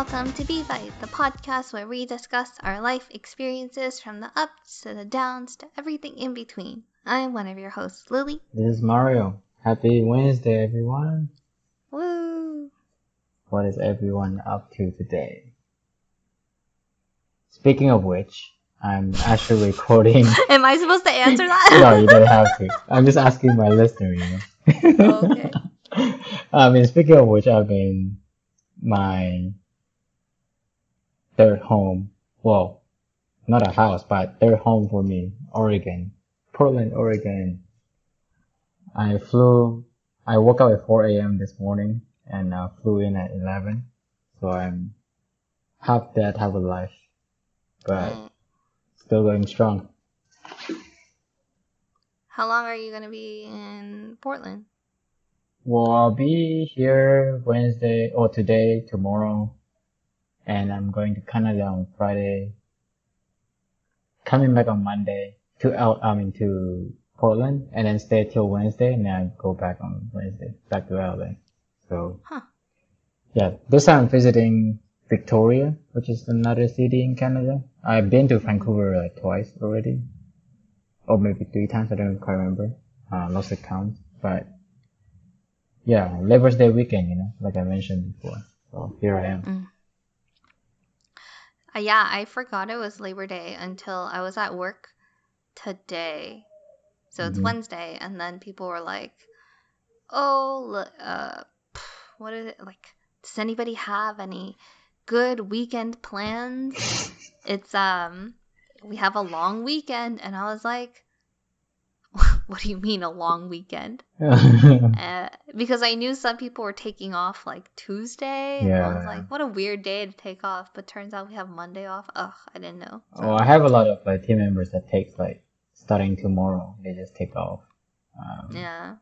welcome to Bee Byte, the podcast where we discuss our life experiences from the ups to the downs to everything in between. I'm one of your hosts, Lily. This is Mario. Happy Wednesday, everyone. Woo! What is everyone up to today? Speaking of which, I'm actually recording. Am I supposed to answer that? no, you don't have to. I'm just asking my listener, you know. Oh, okay. I mean, speaking of which, I've been my third home. Well, not a house, but third home for me, Oregon. Portland, Oregon. I flew, I woke up at 4 a.m. this morning and uh, flew in at 11. So I'm half dead, half alive, but Mm. still going strong. How long are you going to be in Portland? Well, I'll be here Wednesday or today, tomorrow, and I'm going to Canada on Friday. Coming back on Monday to L, I mean to Portland, and then stay till Wednesday, and then I go back on Wednesday back to LA. So, Huh. yeah, this time I'm visiting Victoria, which is another city in Canada. I've been to Vancouver like twice already, or maybe three times. I don't quite remember. Uh, lost the count, but yeah, Labor Day weekend, you know, like I mentioned before. So here I am. Uh, yeah, I forgot it was Labor Day until I was at work today. So it's Mhm. Wednesday, and then people were like, "Oh, uh, what is it like? Does anybody have any good weekend plans?" it's um, we have a long weekend, and I was like, "What do you mean a long weekend?" Uh, because I knew some people were taking off like Tuesday, and I was like, "What a weird day to take off." But turns out we have Monday off. Ugh, I didn't know. oh, I have a lot of team members that take like starting tomorrow. They just take off. Um, Yeah,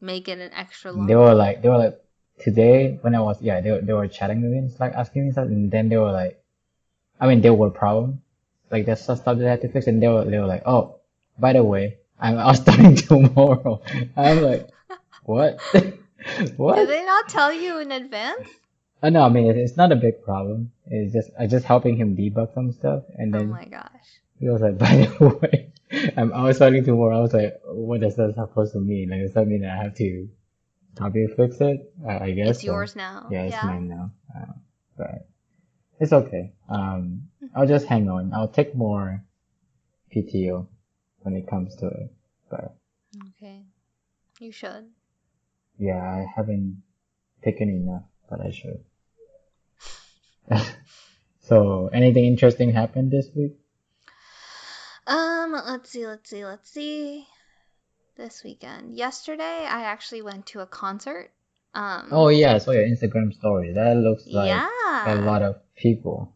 make it an extra long. They were like, they were like, today when I was, yeah, they, were- they were chatting with me, it's like asking me stuff, and then they were like, I mean, there were problems, like there's some stuff that I had to fix, and they were, they were like, oh, by the way, I'm out starting tomorrow. I'm like, what? What? Did they not tell you in advance? Uh, no, I mean, it's not a big problem. It's just, I just helping him debug some stuff, and then Oh my gosh. he was like, by the way, I'm out starting tomorrow. I was like, what does that supposed to mean? Like, does that mean that I have to help you fix it? I, I guess It's so. yours now. Yeah, it's mine now. Uh, but it's okay. Um, I'll just hang on. I'll take more PTO when it comes to it. But Okay. You should. yeah, I haven't taken enough, but I should. so, anything interesting happened this week? Um, let's see, let's see, let's see. This weekend. Yesterday, I actually went to a concert. Um, Oh yeah, I saw your Instagram story. That looks like yeah. a lot of people.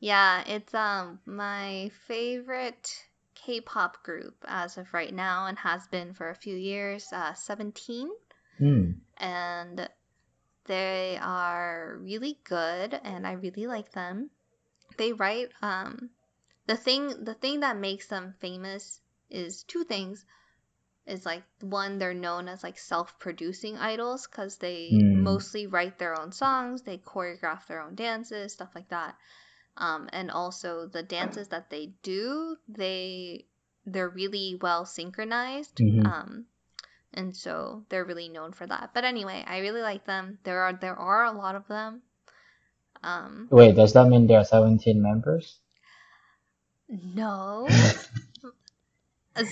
Yeah, it's um my favorite K-pop group as of right now and has been for a few years, uh 17, Hmm. and they are really good and I really like them. They write um the thing the thing that makes them famous is two things. Is like one they're known as like self-producing idols cuz they Hmm. mostly write their own songs, they choreograph their own dances, stuff like that um, and also the dances that they do they they're really well synchronized Mhm. um, and so they're really known for that. But anyway i really like them. There are there are a lot of them. Um, Wait, does that mean there are 17 members? no.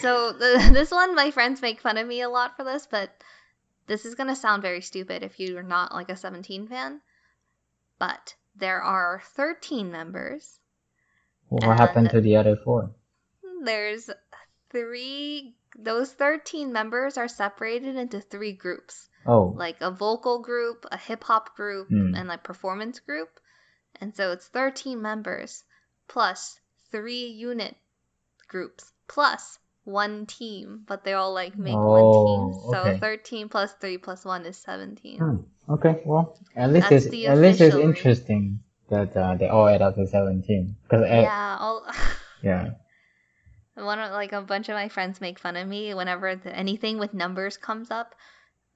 So the, this one my friends make fun of me a lot for this but this is going to sound very stupid if you're not like a 17 fan. But there are 13 members What happened to the other four? there's three those 13 members are separated into three groups Oh, like a vocal group a hip-hop group Hmm. and like performance group and so it's 13 members plus three unit groups plus one team but they all like make one Oh, team so okay. 13 plus 3 plus 1 is 17 Hmm. Okay, well, at least That's it's at least it's interesting that uh, they all add up to seventeen. Because yeah. yeah all yeah, One of like a bunch of my friends make fun of me whenever the, anything with numbers comes up,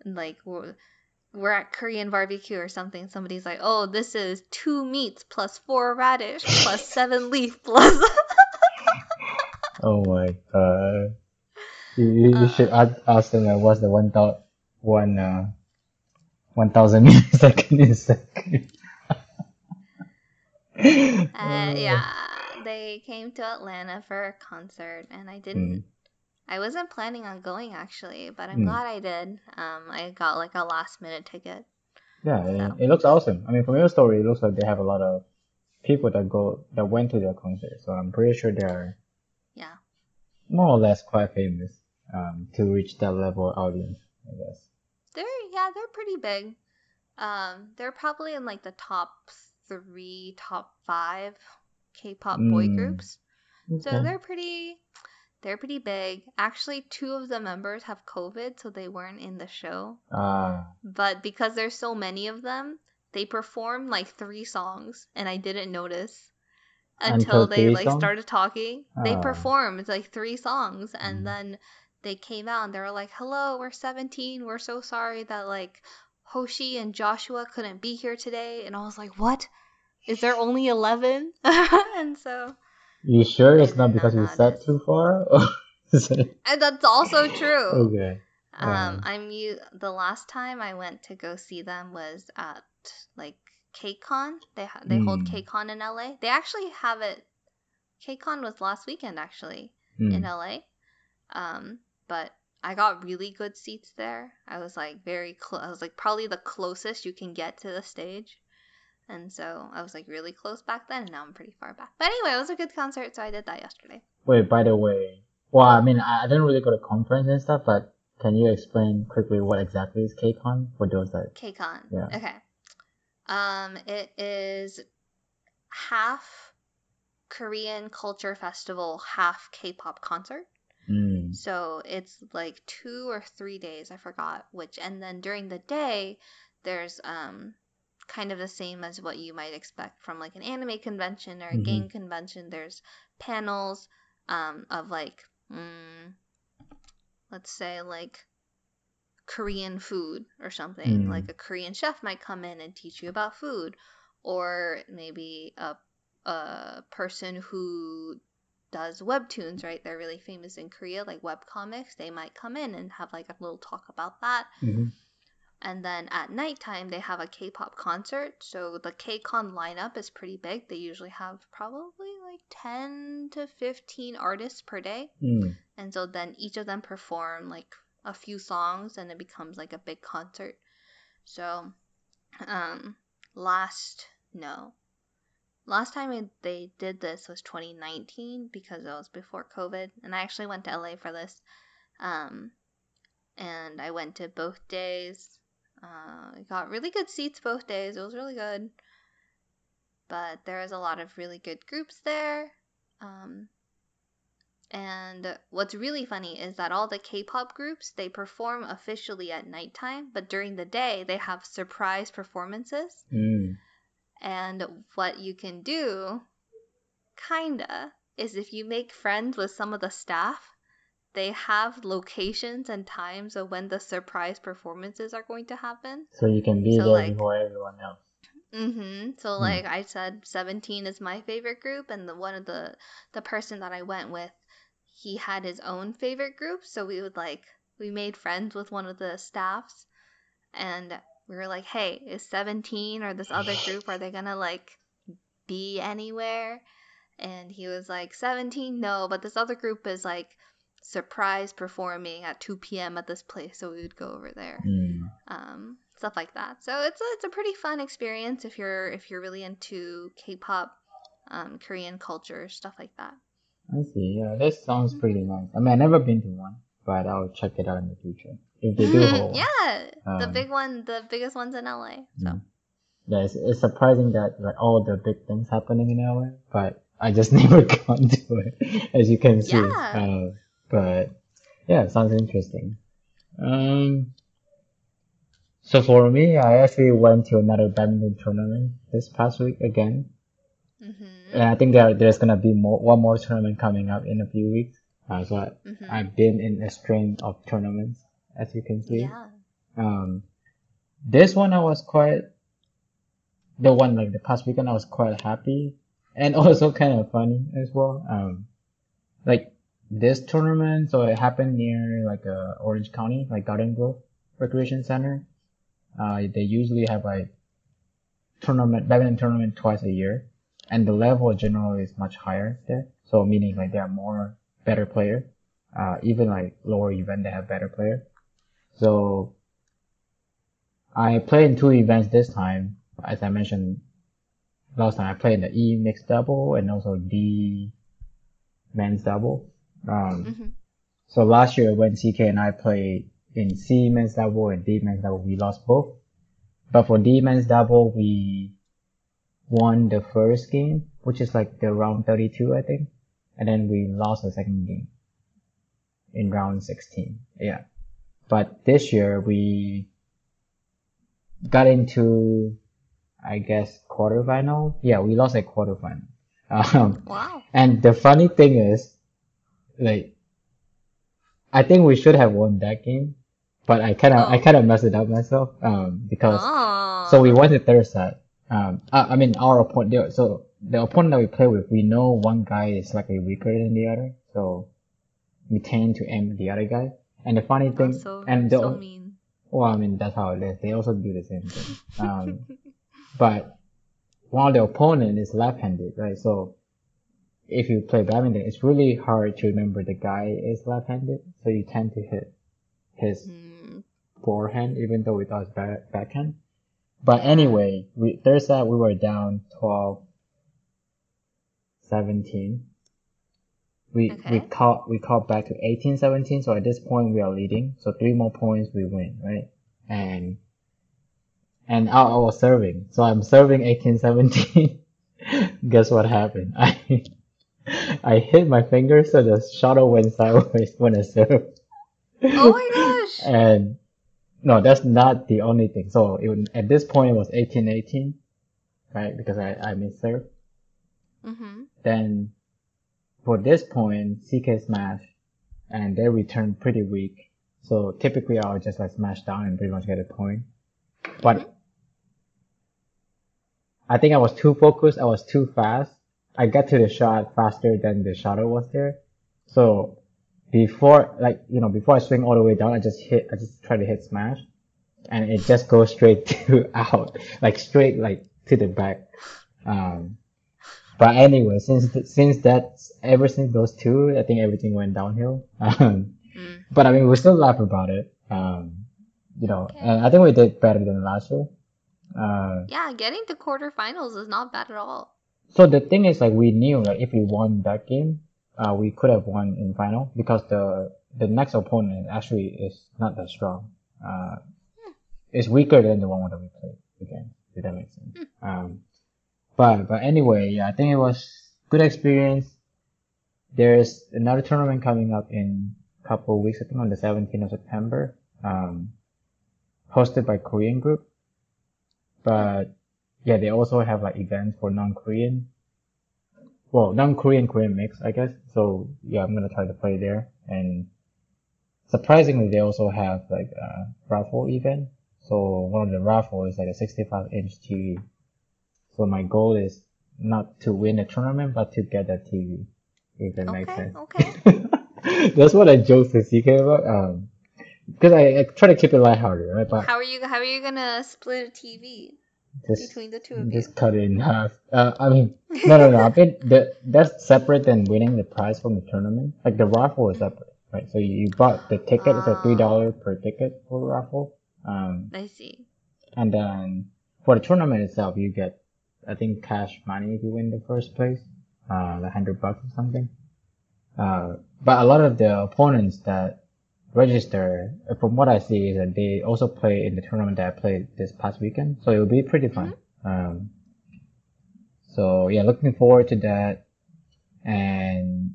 like we're at Korean barbecue or something. Somebody's like, "Oh, this is two meats plus four radish plus seven leaf plus." Oh my god. You, you you should Uh, ask, ask them like, what's the one thou one uh one thousand millisecond in a second. uh, yeah, they came to Atlanta for a concert, and I didn't. Mm, I wasn't planning on going actually, but I'm mm. glad I did. Um, I got like a last minute ticket, Yeah, it, so it looks awesome. I mean, from your story, it looks like they have a lot of people that go that went to their concert. So I'm pretty sure they're. More or less quite famous um, to reach that level of audience, I guess. They're yeah, they're pretty big. Um, they're probably in like the top three, top five K-pop boy Mm, groups. So they're pretty they're pretty big. Actually, two of the members have COVID, so they weren't in the show. Ah, But because there's so many of them, they performed like three songs and I didn't notice until until they like songs? started talking. They Ah, performed like three songs and mm, then they came out and they were like, "Hello, we're 17. We're so sorry that like Hoshi and Joshua couldn't be here today." And I was like, "What? Is there only 11?" and so you sure it's not because you sat too far? Or is it- And that's also true. okay. Um, Um, I'm you. The last time I went to go see them was at like KCON. They ha- they hold mm, KCON in LA. They actually have it. KCON was last weekend actually in mm, LA. Um, but I got really good seats there. I was like very close. I was like probably the closest you can get to the stage. And so I was like really close back then, and now I'm pretty far back. But anyway, it was a good concert, so I did that yesterday. Wait, by the way, well, I mean, I, I didn't really go to conference and stuff, but can you explain quickly what exactly is KCON for those that, KCON. yeah. Okay. Um, it is half Korean Culture Festival, half K-pop concert. Mm, So it's like two or three days, I forgot which. And then during the day, there's um kind of the same as what you might expect from like an anime convention or a mm-hmm, game convention. There's panels um of like mm, let's say like Korean food or something. mm, Like a Korean chef might come in and teach you about food, or maybe a a person who does webtoons, right? They're really famous in Korea, like webcomics. They might come in and have like a little talk about that. mm-hmm, And then at nighttime, they have a K-pop concert. So the K-Con lineup is pretty big. They usually have probably like 10 to 15 artists per day. mm, And so then each of them perform like a few songs and it becomes like a big concert. So, um, last, no. Last time they did this was 2019 because it was before COVID. And I actually went to LA for this. Um, and I went to both days. Uh, got really good seats both days. It was really good. But there was a lot of really good groups there. Um, and what's really funny is that all the K-pop groups they perform officially at nighttime, but during the day they have surprise performances. mm. And what you can do, kinda, is if you make friends with some of the staff, they have locations and times of when the surprise performances are going to happen. So you can be So there like before everyone else. Mm-hmm. So Mm, like I said, Seventeen is my favorite group, and the one of the the person that I went with, he had his own favorite group. So we would like we made friends with one of the staffs, and we were like, "Hey, is Seventeen or this other group are they gonna like be anywhere?" And he was like, "17, no, but this other group is like surprise performing at 2 p.m. at this place, so we would go over there." mm. um, stuff like that. So it's a, it's a pretty fun experience if you're if you're really into K-pop, um, Korean culture, stuff like that. I see. Yeah, that sounds pretty nice. I mean, I've never been to one, but I'll check it out in the future if they do Mhm, hold yeah, the Um, big one, the biggest one's in LA. So mm. yeah, it's, it's surprising that like all the big things happening in LA, but I just never gone to it, as you can see. yeah, Uh, but yeah, sounds interesting. Um, so for me, I actually went to another badminton tournament this past week again. mhm, And I think there there's gonna be more one more tournament coming up in a few weeks. Uh, so I, mhm, I've been in a string of tournaments, as you can see. yeah, Um, this one I was quite the one like the past weekend I was quite happy and also kind of funny as well. Um, like this tournament, so it happened near like uh, Orange County, like Garden Grove Recreation Center. Uh, they usually have like tournament, badminton tournament twice a year, and the level generally is much higher there. So meaning like there are more better player. Uh, even like lower event they have better player. So I played in two events this time. As I mentioned last time, I played in the E mixed double and also D men's double. Um, hmm so last year when CK and I played in C men's double and D men's double, we lost both. But for D men's double, we won the first game, which is like the round 32, I think. And then we lost the second game in round 16. Yeah. But this year we got into, I guess, quarterfinal. Yeah, we lost a quarterfinal. Um, Wow. and the funny thing is, like, I think we should have won that game, but I kind of I Oh. kind of messed it up myself. Um, because Oh. so we won the third set. Um, I, I mean our opponent. So the opponent that we play with, we know one guy is slightly weaker than the other, so we tend to aim the other guy. And the funny thing, so and the so mean. well, I mean that's how it is. They also do the same thing. Um, but while the opponent is left-handed, right? So if you play badminton, it's really hard to remember the guy is left-handed, so you tend to hit his Mm, forehand, even though it was back, backhand. But anyway, we set we were down 12, 17. We we Okay. caught we caught back to 18, 17. So at this point we are leading. So three more points we win, right? And and I, I was serving, so I'm serving 18, 17. Guess what happened? I I hit my finger, so the shuttle went sideways when I served. Oh my gosh. And no, that's not the only thing. So it, would- at this point, it was 18 18, right? Because I, I missed serve. Mm-hmm. Then for this point, CK smash, and they return pretty weak. So typically, I'll just like smash down and pretty much get a point. But I think I was too focused. I was too fast. I got to the shot faster than the shuttle was there. So before, like, you know, before I swing all the way down, I just hit, I just try to hit smash and it just goes straight to out, like straight, like to the back. Um, but anyway, since, th- since that's, ever since those two, I think everything went downhill. Um, Mm. but I mean, we still laugh about it. Um, you know, Okay. and I think we did better than last year. Uh, Yeah, getting to quarterfinals is not bad at all. so the thing is, like, we knew, like, if we won that game, uh, we could have won in final because the the next opponent actually is not that strong. Uh, it's weaker than the one that we played again. If that makes sense. Um, but but anyway, yeah, I think it was good experience. There's another tournament coming up in a couple of weeks. I think on the 17th of September. Um, hosted by Korean group. But yeah, they also have like events for non-Korean. Well, non-Korean Korean mix, I guess. So yeah, I'm gonna try to play there. And surprisingly, they also have like a raffle event. So one of the raffle is like a 65 inch TV. So my goal is not to win a tournament, but to get that TV. If that makes Okay, sense. okay. That's what I joked to CK about. Um, because I, I try to keep it lighthearted, right? But How are you how are you gonna split a TV just between the two of you? just cut it in half. Uh, I mean, no, no, no. I mean, the, that's separate than winning the prize from the tournament. Like the raffle is separate, right? So you, you bought the ticket. It's like three dollar per ticket for the raffle. Um, I see. and then for the tournament itself, you get, I think, cash money if you win the first place, uh, like hundred bucks or something. Uh, but a lot of the opponents that register, uh, from what I see, is that they also play in the tournament that I played this past weekend, so it will be pretty fun. Um, so yeah, looking forward to that, and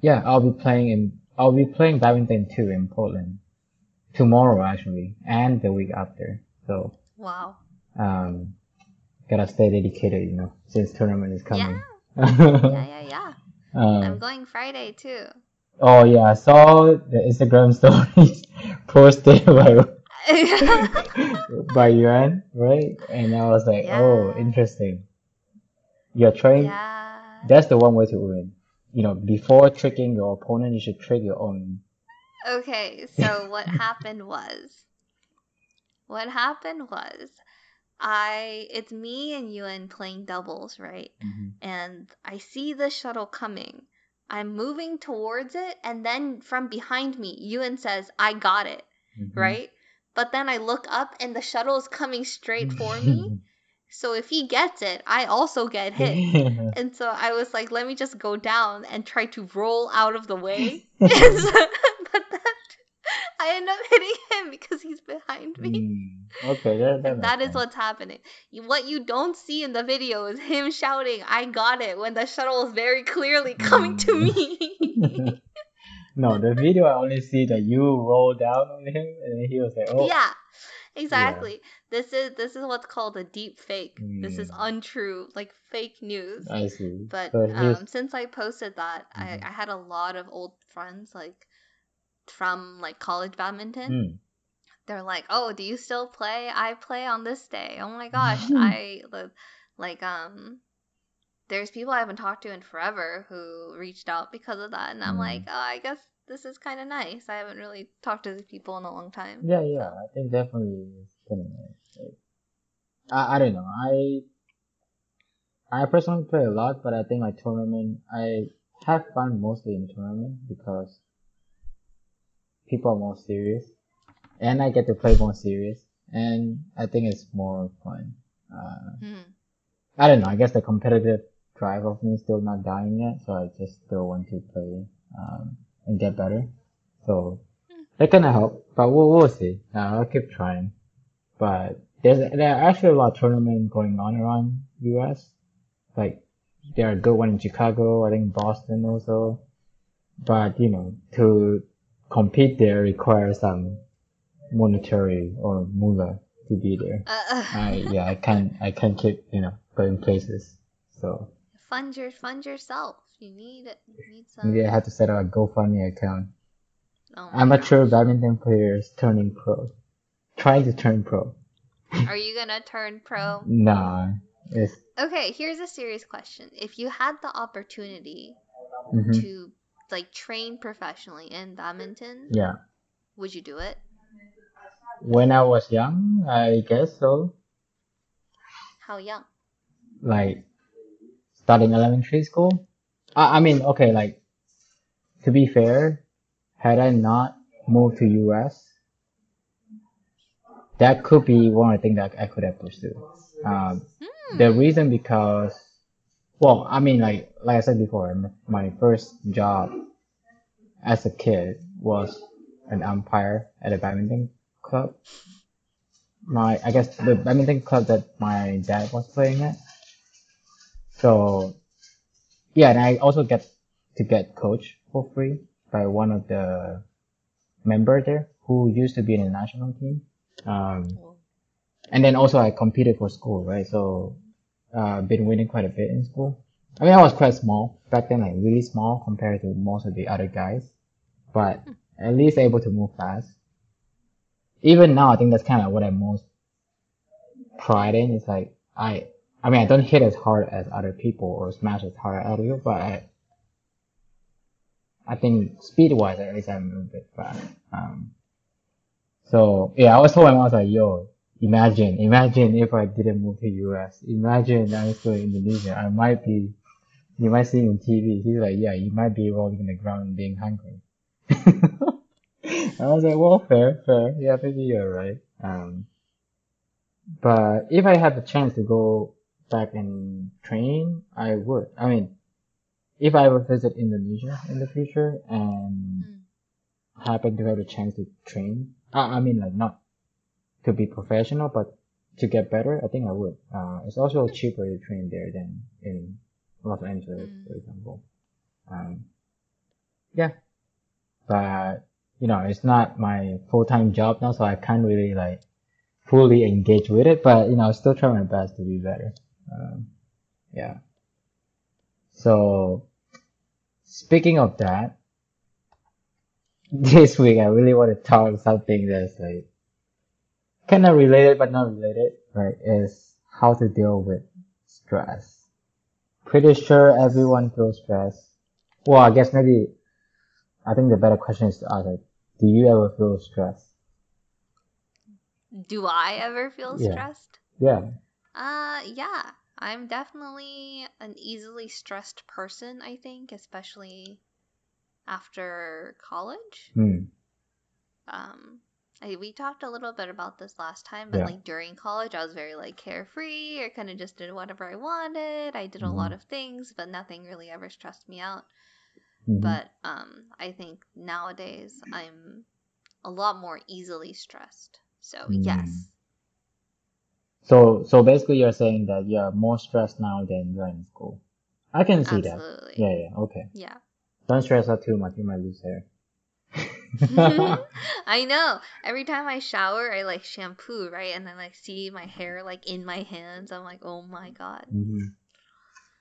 yeah, I'll be playing in, I'll be playing badminton too in Portland tomorrow actually, and the week after. So Wow. um, gotta stay dedicated, you know, since tournament is coming. Yeah, yeah, yeah. I'm um, going Friday too. Oh yeah, I saw the Instagram stories posted by by yuan, right? And I was like, oh, interesting. You're trying. yeah. That's the one way to win. You know, before tricking your opponent, you should trick your own. Okay, so what happened was what happened was I it's me and Ewan playing doubles, right? Mhm. And I see the shuttle coming. I'm moving towards it and then from behind me, Ewan says, "I got it." Mhm. Right? But then I look up and the shuttle is coming straight for me. So if he gets it, I also get hit. And so I was like, let me just go down and try to roll out of the way. And so- but then I end up hitting him because he's behind me. Mm, okay, that, that, that is sense. what's happening. What you don't see in the video is him shouting, I got it, when the shuttle is very clearly coming to Mm. me. no, the video I only see that you roll down on him, and he was like, "Oh, Yeah, exactly. This is this is what's called a deep fake. This is Mm. untrue, like fake news. I see." But he's um, since I posted that, Mhm. I, I had a lot of old friends like from like college badminton. Mm. They're like, "Oh, do you still play? I play on this day. Oh my gosh, I like um." There's people I haven't talked to in forever who reached out because of that, and I'm Mm. like, oh, I guess this is kind of nice. I haven't really talked to these people in a long time. Yeah, yeah, I think definitely it's kind of nice. Like, I, I don't know. I I personally play a lot, but I think my tournament I have fun mostly in tournament because people are more serious, and I get to play more serious, and I think it's more fun. Uh, Hmm. I don't know. I guess the competitive drive of me is still not dying yet, so I just still want to play um, and get better. So that kind of help, but we'll, we'll see. Uh, I'll keep trying. But there's there are actually a lot of tournament going on around US. Like there are good one in Chicago, I think Boston also. But you know, to compete there requires some monetary or moolah to be there. Uh, I yeah, I can't I can't keep you know going places. So fund your fund yourself. You need. You need some. maybe I have to set up a GoFundMe account. Oh Amateur badminton players turning pro, trying to turn pro. Are you gonna turn pro? Nah, it's Okay, here's a serious question. If you had the opportunity mhm. to like train professionally in badminton, yeah. would you do it? When I was young, I guess so. How young? Like starting elementary school. I I mean, okay, like to be fair, had I not moved to US, that could be one of the things that I could have pursued. Um, Hmm. the reason because, well, I mean, like like I said before, m- my first job as a kid was an umpire at a badminton club. My, I guess the badminton club that my dad was playing at. So, yeah, and I also get to get coached for free by one of the member there who used to be in the national team. Um, and then also I competed for school, right? So, uh, been winning quite a bit in school. I mean, I was quite small back then, like really small compared to most of the other guys, but at least able to move fast. Even now, I think that's kind of what I'm most pride in. Is like I, I mean, I don't hit as hard as other people or smash as hard as other people, but I, I think speed wise, at least I'm a bit fast. Um, so yeah, I was told my mom, I was like, yo, imagine, imagine if I didn't move to the US. Imagine I'm still in Indonesia. I might be, you might see on TV. He's like, yeah, you might be rolling in the ground being hungry. I was like, well, fair, fair. Yeah, maybe you're right. Um, but if I had the chance to go back and train, I would. I mean, if I ever visit Indonesia in the future and Hmm. happen to have the chance to train, I, I mean, like not to be professional, but to get better, I think I would. Uh, it's also cheaper to train there than in Los Angeles, Mm. for example. Um, yeah, but you know, it's not my full-time job now, so I can't really like fully engage with it, but you know, I still try my best to be better. Um, yeah. So, speaking of that, this week I really want to talk something that's like kind of related but not related, right? Is how to deal with stress. Pretty sure everyone feels stress. Well, I guess maybe I think the better question is to ask like, do you ever feel stress? Do I ever feel Yeah. stressed? Yeah. Uh, yeah. I'm definitely an easily stressed person, I think, especially after college. Hmm. Um, I, we talked a little bit about this last time, but Yeah. like during college, I was very like carefree. I kind of just did whatever I wanted. I did a lot Mhm. of things, but nothing really ever stressed me out. Mhm. But um, I think nowadays I'm a lot more easily stressed. So Mm. yes, So so basically you're saying that you're more stressed now than you're in school. I can see that. Yeah, yeah, okay. Yeah. Don't stress out too much, you might lose hair. I know. Every time I shower, I like shampoo, right? And then like see my hair like in my hands. I'm like, oh my god. hmm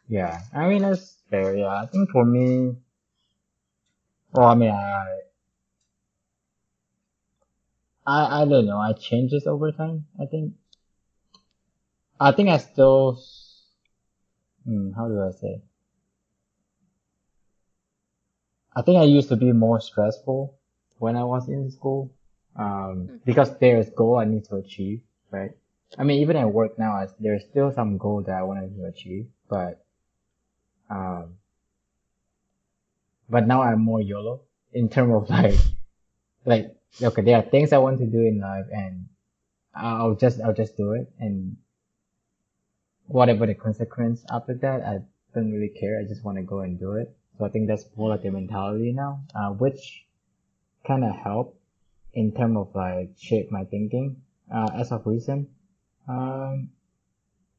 Yeah, I mean that's fair. Yeah, I think for me, well, I mean, I, I, I don't know. I change this over time. I think. I think I still. Hmm, how do I say? I think I used to be more stressful when I was in school, um, because there's goal I need to achieve, right? I mean, even at work now, I, there's still some goal that I wanted to achieve, but, um, but now I'm more YOLO in terms of like, like, okay, there are things I want to do in life and I'll just, I'll just do it and whatever the consequence after that, I don't really care. I just want to go and do it. So I think that's more like the mentality now, uh, which kind of help in terms of like shape my thinking, uh, as of recent. Um,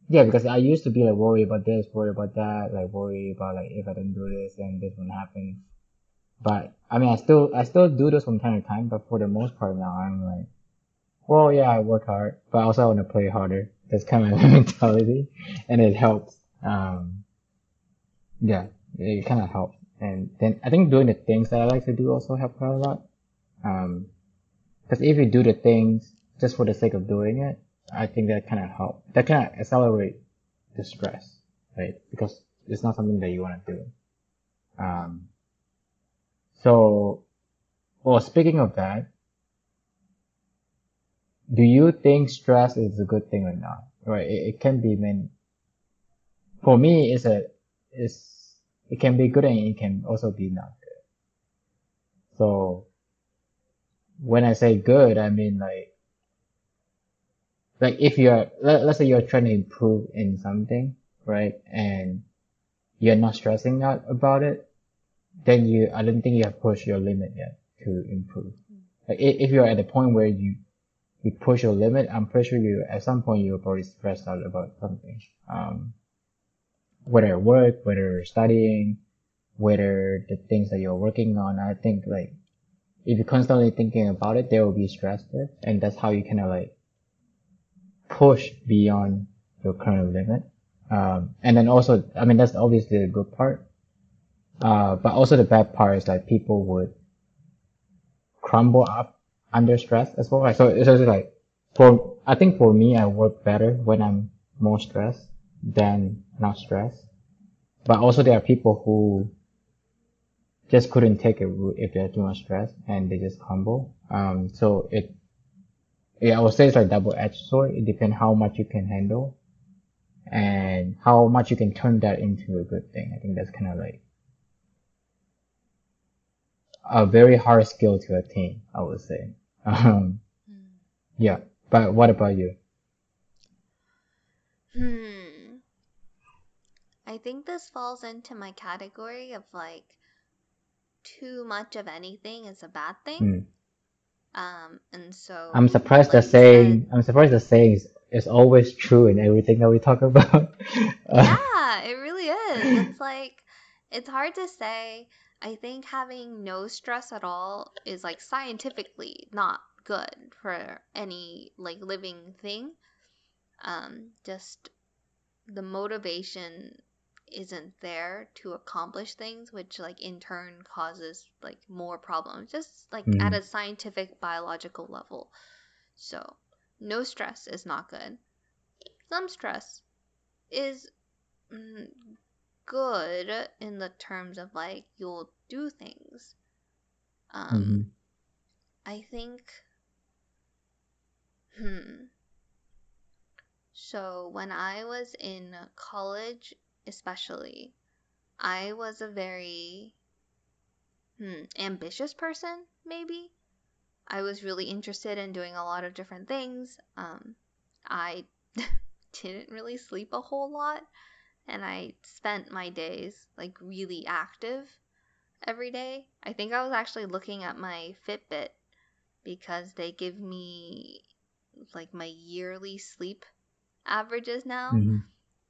yeah, because I used to be like worried about this, worried about that, like worry about like if I don't do this, then this won't happen. But I mean, I still, I still do this from time to time, but for the most part now, I'm like, well, yeah, I work hard, but also I want to play harder. That's kind of my mentality, and it helps. Um, yeah, it kind of helps. And then I think doing the things that I like to do also help quite a lot. Um, because if you do the things just for the sake of doing it, I think that kind of help. That kind of accelerate the stress, right? Because it's not something that you want to do. Um, so, well, speaking of that, do you think stress is a good thing or not? Right? It, it can be meant, for me, it's a, it's, it can be good and it can also be not good. So, when I say good, I mean like, like if you're, let, let's say you're trying to improve in something, right? And you're not stressing out about it, then you, I don't think you have pushed your limit yet to improve. Like if you're at the point where you, you push your limit, I'm pretty sure you, at some point you're probably stressed out about something. Um, whether work, whether studying, whether the things that you're working on, I think like, if you're constantly thinking about it, there will be stress there. And that's how you kind of like push beyond your current limit. Um, and then also, I mean, that's obviously the good part. Uh, but also the bad part is like people would crumble up under stress as well. Like, so it's just like, for, I think for me, I work better when I'm more stressed than not stressed. But also there are people who just couldn't take it if they're too much stress and they just crumble. Um, so it, yeah, I would say it's like double-edged sword. It depends how much you can handle and how much you can turn that into a good thing. I think that's kind of like a very hard skill to attain, I would say. Um, yeah, but what about you? Hmm. I think this falls into my category of like too much of anything is a bad thing. Hmm. Um, and so I'm surprised like the saying, I'm surprised the saying is, is always true in everything that we talk about. Uh, Yeah, it really is. It's like it's hard to say. I think having no stress at all is like scientifically not good for any like living thing. Um, just the motivation isn't there to accomplish things, which like in turn causes like more problems, just like at Mm. a scientific biological level. So no stress is not good. Some stress is mm, good in the terms of like you'll do things. Um, hmm I think. Hmm. So when I was in college, especially, I was a very hmm, ambitious person, maybe. I was really interested in doing a lot of different things. Um, I didn't really sleep a whole lot, and I spent my days like really active every day. I think I was actually looking at my Fitbit because they give me like my yearly sleep averages now. hmm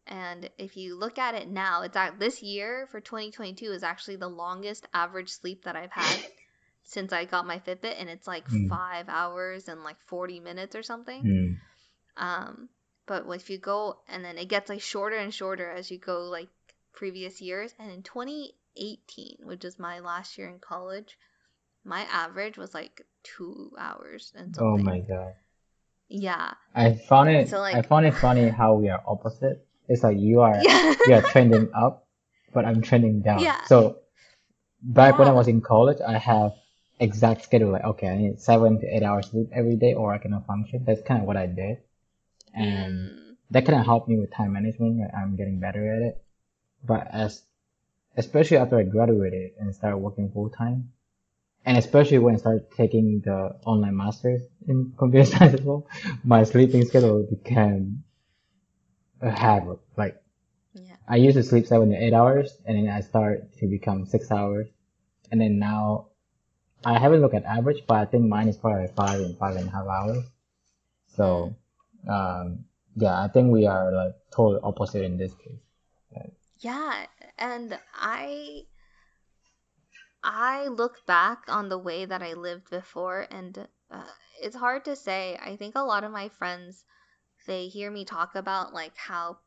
And if you look at it now, it's at this year for 2022 is actually the longest average sleep that I've had since I got my Fitbit, and it's like Mm. five hours and like 40 minutes or something. Mm. Um, but if you go and then it gets like shorter and shorter as you go like previous years. And in 2018, which is my last year in college, my average was like two hours and Oh my god. Yeah. I found it So, like- I found it funny how we are opposite. It's like you are Yeah. you are trending up, but I'm trending down. Yeah. So back when I was in college, I have exact schedule like okay, I need seven to eight hours sleep every day or I cannot function. That's kind of what I did. And Mm, that kind of helped me with time management. Like I'm getting better at it. But as, especially after I graduated and started working full time, and especially when I started taking the online masters in computer science as well, my sleeping schedule became a habit. Like yeah. I used to sleep seven to eight hours, and then I start to become six hours, and then now I haven't looked at average, but I think mine is probably five and five and a half hours. So, um, yeah, I think we are like totally opposite in this case. Yeah, and I I look back on the way that I lived before and uh, it's hard to say. I think a lot of my friends they hear me talk about like how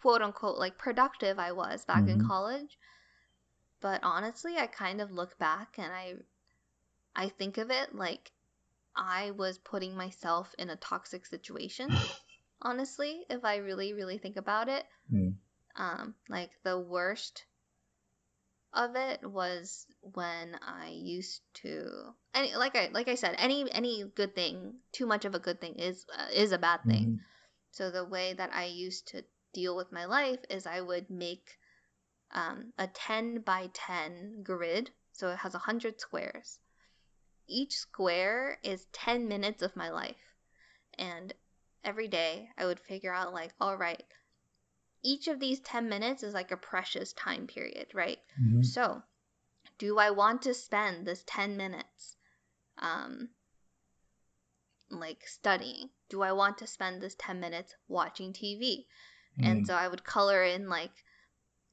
quote unquote like productive I was back in Mhm. college. But honestly, I kind of look back and I I think of it like I was putting myself in a toxic situation. Honestly, if I really really think about it, Mm. um like the worst of it was when I used to any like I like I said any any good thing too much of a good thing is uh, is a bad thing. Mhm. So the way that I used to deal with my life is I would make um, a 10 by 10 grid. So it has 100 squares. Each square is 10 minutes of my life. And every day I would figure out, like, all right, each of these 10 minutes is like a precious time period, right? Mhm. So, do I want to spend this 10 minutes um like studying? Do I want to spend this 10 minutes watching TV? And Mm. so I would color in like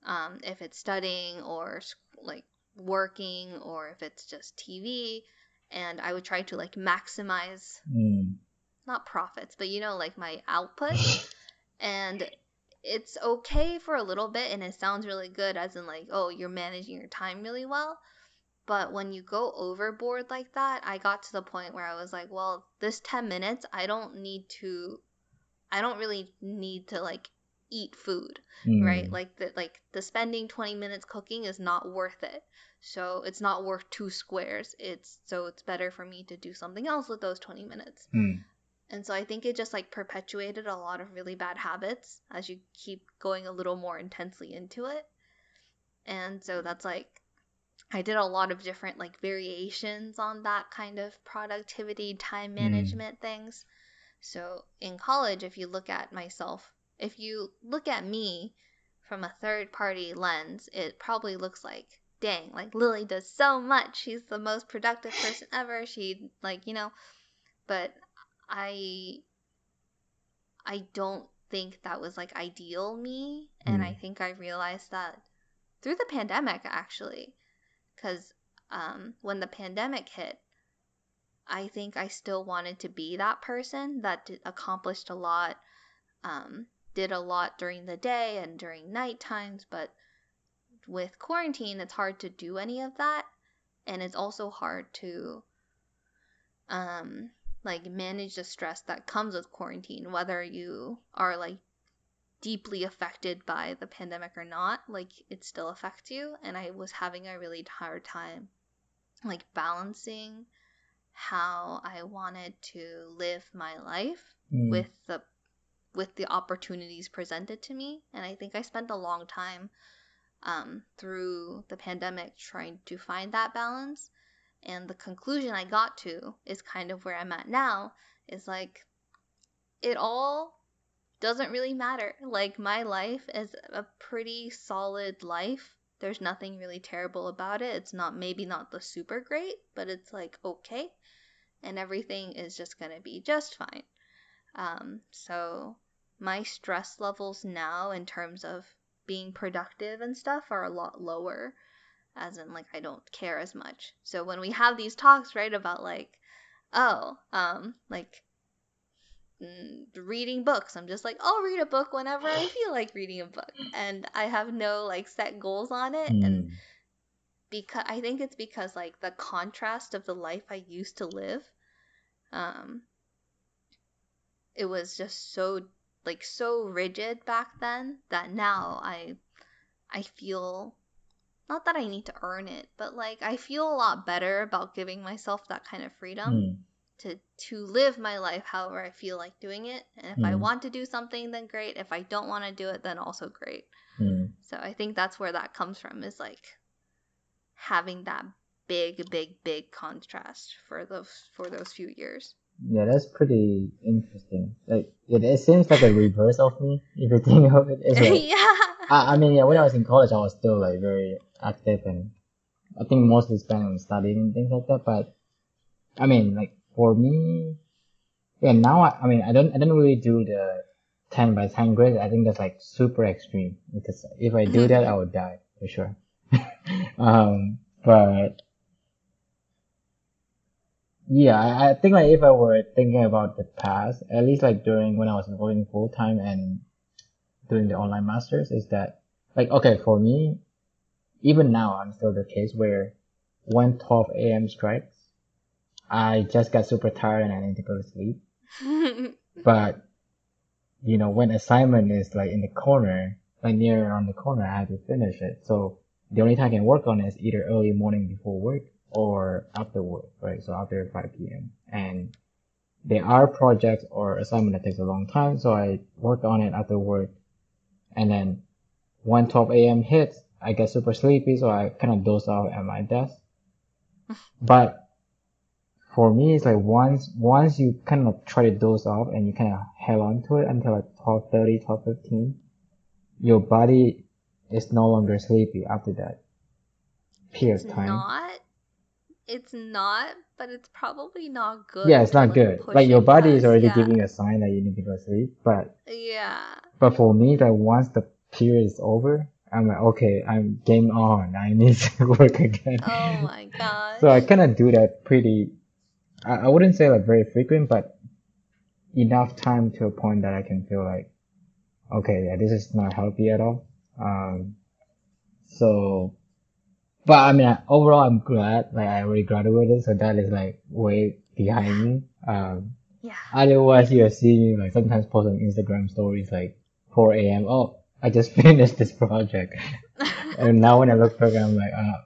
um if it's studying or like working or if it's just TV and I would try to like maximize Mm. not profits, but you know like my output and it's okay for a little bit and it sounds really good as in like oh you're managing your time really well but when you go overboard like that i got to the point where i was like well this 10 minutes i don't need to i don't really need to like eat food right Mm. like the like the spending 20 minutes cooking is not worth it so it's not worth two squares it's so it's better for me to do something else with those 20 minutes Mm. and so I think it just like perpetuated a lot of really bad habits as you keep going a little more intensely into it. And so that's like I did a lot of different like variations on that kind of productivity, time Mm. management things. So in college, if you look at myself, if you look at me from a third party lens, it probably looks like, dang, like Lily does so much. She's the most productive person ever. She like, you know, but I I don't think that was like ideal me and I Mm. think I realized that through the pandemic actually cuz um when the pandemic hit I think I still wanted to be that person that accomplished a lot um did a lot during the day and during night times but with quarantine it's hard to do any of that and it's also hard to um like manage the stress that comes with quarantine, whether you are like deeply affected by the pandemic or not, like it still affects you. And I was having a really hard time like balancing how I wanted to live my life Mm. with the with the opportunities presented to me. And I think I spent a long time um, through the pandemic trying to find that balance. And the conclusion I got to is kind of where I'm at now is like it all doesn't really matter. Like my life is a pretty solid life. There's nothing really terrible about it. It's not maybe not the super great, but it's like okay. And everything is just going to be just fine. Um, so my stress levels now in terms of being productive and stuff are a lot lower as in like I don't care as much. So when we have these talks right about like oh, um like reading books, I'm just like I'll read a book whenever I feel like reading a book and I have no like set goals on it and Mm. because I think it's because like the contrast of the life I used to live um it was just so like so rigid back then that now I I feel not that I need to earn it, but like I feel a lot better about giving myself that kind of freedom Mm. To to live my life however I feel like doing it. And if I Mm. want to do something then great. If I don't want to do it then also great. Mm. So I think that's where that comes from is like having that big big big contrast for those for those few years. Yeah, that's pretty interesting. Like it, it seems like a reverse of me if you think of it. It's like yeah. I, I mean, yeah, when I was in college, I was still like very active and I think mostly spent on studying and things like that. But I mean, like for me, yeah, now I, I mean, I don't, I don't really do the 10 by 10 grid. I think that's like super extreme because if I do that, I would die for sure. um, but yeah, I, I think like if I were thinking about the past, at least like during when I was working full time and doing the online masters, is that like okay for me, even now I'm still the case where when 12 a.m. strikes, I just got super tired and I need to go to sleep. But you know when assignment is like in the corner, like near around the corner, I have to finish it. So the only time I can work on it is either early morning before work or after work, right? So after 5 p.m. And there are projects or assignment that takes a long time, so I work on it after work. And then when 12 a.m. hits, I get super sleepy, so I kind of doze off at my desk. But for me, it's like once once you kind of try to doze off and you kind of held on to it until like 12:30, 12:15, your body is no longer sleepy after that period of time. not it's not, but it's probably not good. Yeah, it's not good. Like your body is already yeah. giving a sign that you need to go sleep. But Yeah. but for me, like once the period is over, I'm like, okay, I'm game on. I need to work again. Oh my god. So I kind of do that pretty. I, I wouldn't say like very frequent, but enough time to a point that I can feel like, okay, yeah, this is not healthy at all. Um, so, but I mean, I, overall, I'm glad like I already graduated, so that is like way behind me. Um, yeah. otherwise you'll see me like sometimes post on Instagram stories like 4 a.m. Oh, I just finished this project. and now when I look back, I'm like, uh,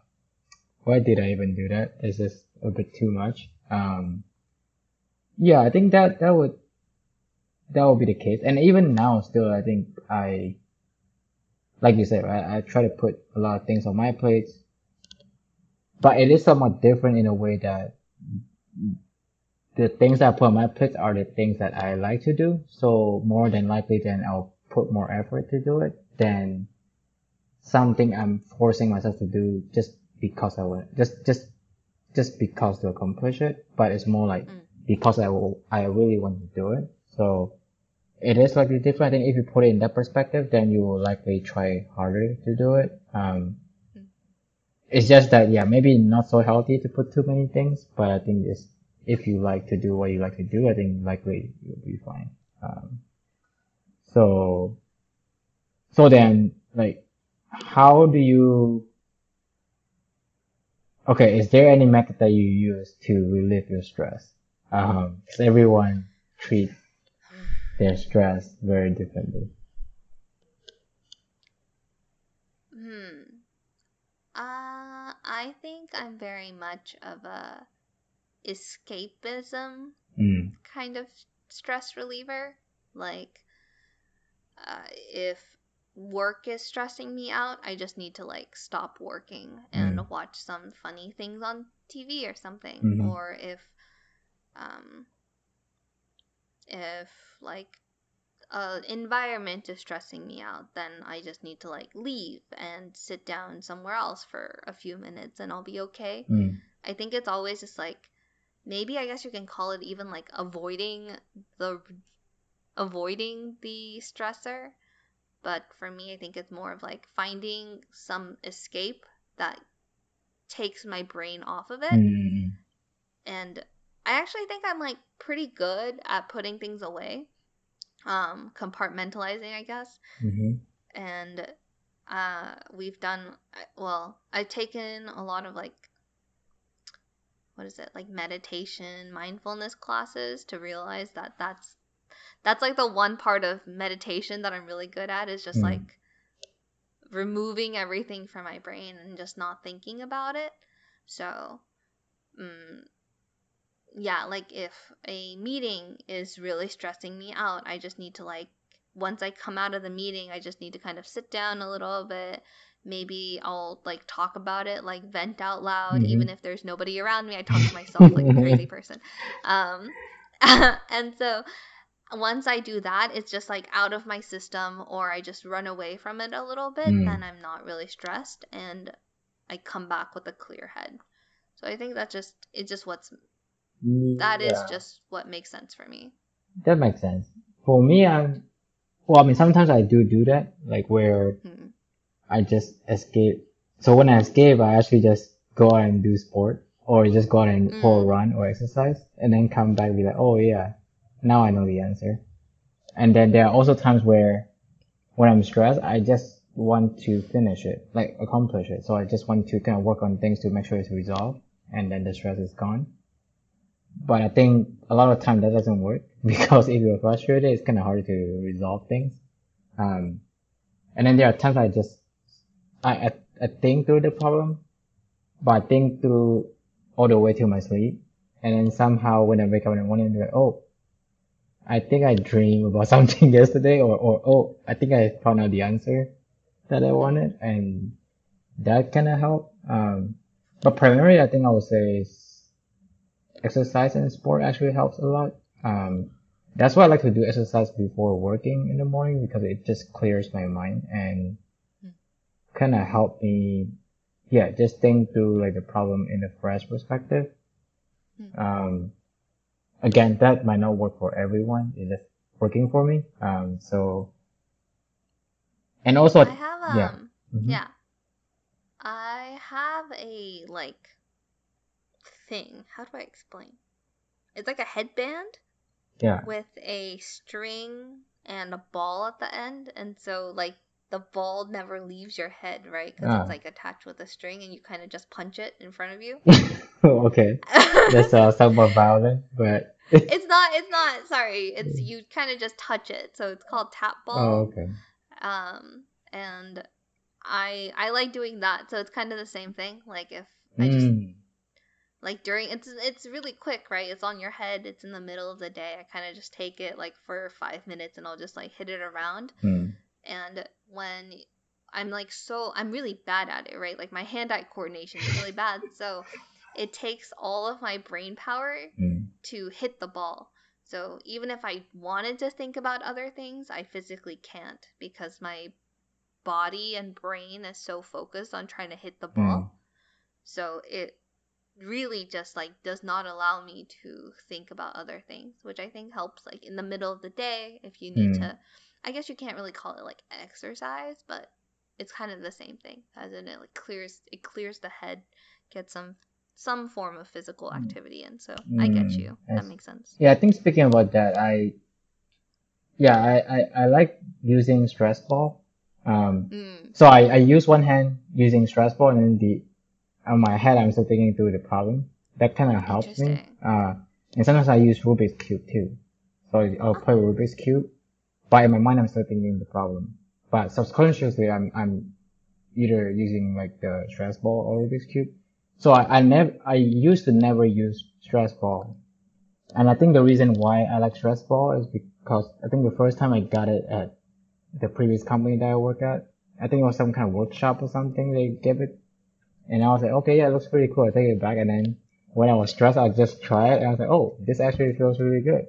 why did I even do that? this just a bit too much. Um, yeah, I think that that would that would be the case. And even now, still, I think I, like you said, I, I try to put a lot of things on my plate, but it is somewhat different in a way that the things that I put on my plate are the things that I like to do. So more than likely, then I'll put more effort to do it than something I'm forcing myself to do just because I want, just just just because to accomplish it. But it's more like Mm. because I will, I really want to do it. So it is slightly different. I think if you put it in that perspective, then you will likely try harder to do it. Um, Mm. it's just that yeah, maybe not so healthy to put too many things, but I think it's if you like to do what you like to do, I think likely you'll be fine. Um, so, so then, like, how do you, okay, is there any method that you use to relieve your stress? Um, 'cause everyone treat their stress very differently. Hmm. Uh, I think I'm very much of a escapism Mm, kind of stress reliever. Like, uh, if work is stressing me out, I just need to like stop working and Mm. watch some funny things on TV or something. Mhm. Or if, um, if like a environment is stressing me out, then I just need to like leave and sit down somewhere else for a few minutes and I'll be okay. mm, I think it's always just like maybe I guess you can call it even like avoiding the avoiding the stressor. But for me, I think it's more of like finding some escape that takes my brain off of it. mm, And I actually think I'm like pretty good at putting things away. Um compartmentalizing, I guess mm, and uh, we've done well i've taken a lot of like what is it like meditation mindfulness classes to realize that that's that's like the one part of meditation that i'm really good at is just Mm. like removing everything from my brain and just not thinking about it so mm, yeah like if a meeting is really stressing me out i just need to like once I come out of the meeting, I just need to kind of sit down a little bit. Maybe I'll like talk about it, like vent out loud, Mhm. even if there's nobody around me. I talk to myself like a crazy person. Um, and so once I do that, it's just like out of my system, or I just run away from it a little bit. Mm. Then I'm not really stressed, and I come back with a clear head. So I think that's just it's just what's mm. that is Yeah. just what makes sense for me. That makes sense. For me, I'm, well, I mean, sometimes I do do that, like where Hmm. I just escape. So when I escape, I actually just go out and do sport or just go out and for a Mm. run or exercise and then come back and be like, oh yeah, now I know the answer. And then there are also times where when I'm stressed, I just want to finish it, like accomplish it. So I just want to kind of work on things to make sure it's resolved and then the stress is gone. But I think a lot of time that doesn't work because if you're frustrated, it's kind of hard to resolve things. Um, and then there are times I just, I, I, I think through the problem, but I think through all the way to my sleep. And then somehow when I wake up in the morning, I'm like, oh, I think I dreamed about something yesterday or, or, oh, I think I found out the answer that I wanted. And that kind of helped. Um, but primarily, I think I would say is exercise and sport actually helps a lot. Um, that's why I like to do exercise before working in the morning because it just clears my mind and Mm. kind of help me, yeah, just think through like the problem in a fresh perspective. Mm. Um, again, that might not work for everyone. It's just working for me. Um, so, and also, I have um yeah. Mhm. yeah. I have a like thing. How do I explain? It's like a headband yeah, with a string and a ball at the end, and so like the ball never leaves your head, right? Because Ah. it's like attached with a string, and you kind of just punch it in front of you. okay. That's uh, somewhat violent, but it's not. It's not. Sorry. It's you kind of just touch it, so it's called tap ball. oh, okay. um and i i like doing that so it's kind of the same thing like if i just Mm, like during it's it's really quick right it's on your head it's in the middle of the day i kind of just take it like for five minutes and i'll just like hit it around mm, and when i'm like so i'm really bad at it right like my hand-eye coordination is really bad so it takes all of my brain power mm, to hit the ball. So even if I wanted to think about other things, I physically can't because my body and brain is so focused on trying to hit the ball. mm, So it really just like does not allow me to think about other things, which I think helps like in the middle of the day if you need Mm. to I guess you can't really call it like exercise, but it's kind of the same thing as in it like clears it clears the head, gets some some form of physical activity in. So I get Mm, you. I That makes sense. Yeah, I think speaking about that, I, yeah, I, I, I like using stress ball. Um, Mm. so I, I use one hand using stress ball and then the, on my head, I'm still thinking through the problem. That kind of helps me. Uh, And sometimes I use Rubik's Cube too. So I'll play Rubik's Cube, but in my mind I'm still thinking the problem. But subconsciously I'm, I'm either using like the stress ball or Rubik's Cube. So I, I never, I used to never use stress ball. And I think the reason why I like stress ball is because I think the first time I got it at the previous company that I work at, I think it was some kind of workshop or something they gave it. And I was like, okay, yeah, it looks pretty cool. I take it back. And then when I was stressed, I just try it. And I was like, oh, this actually feels really good.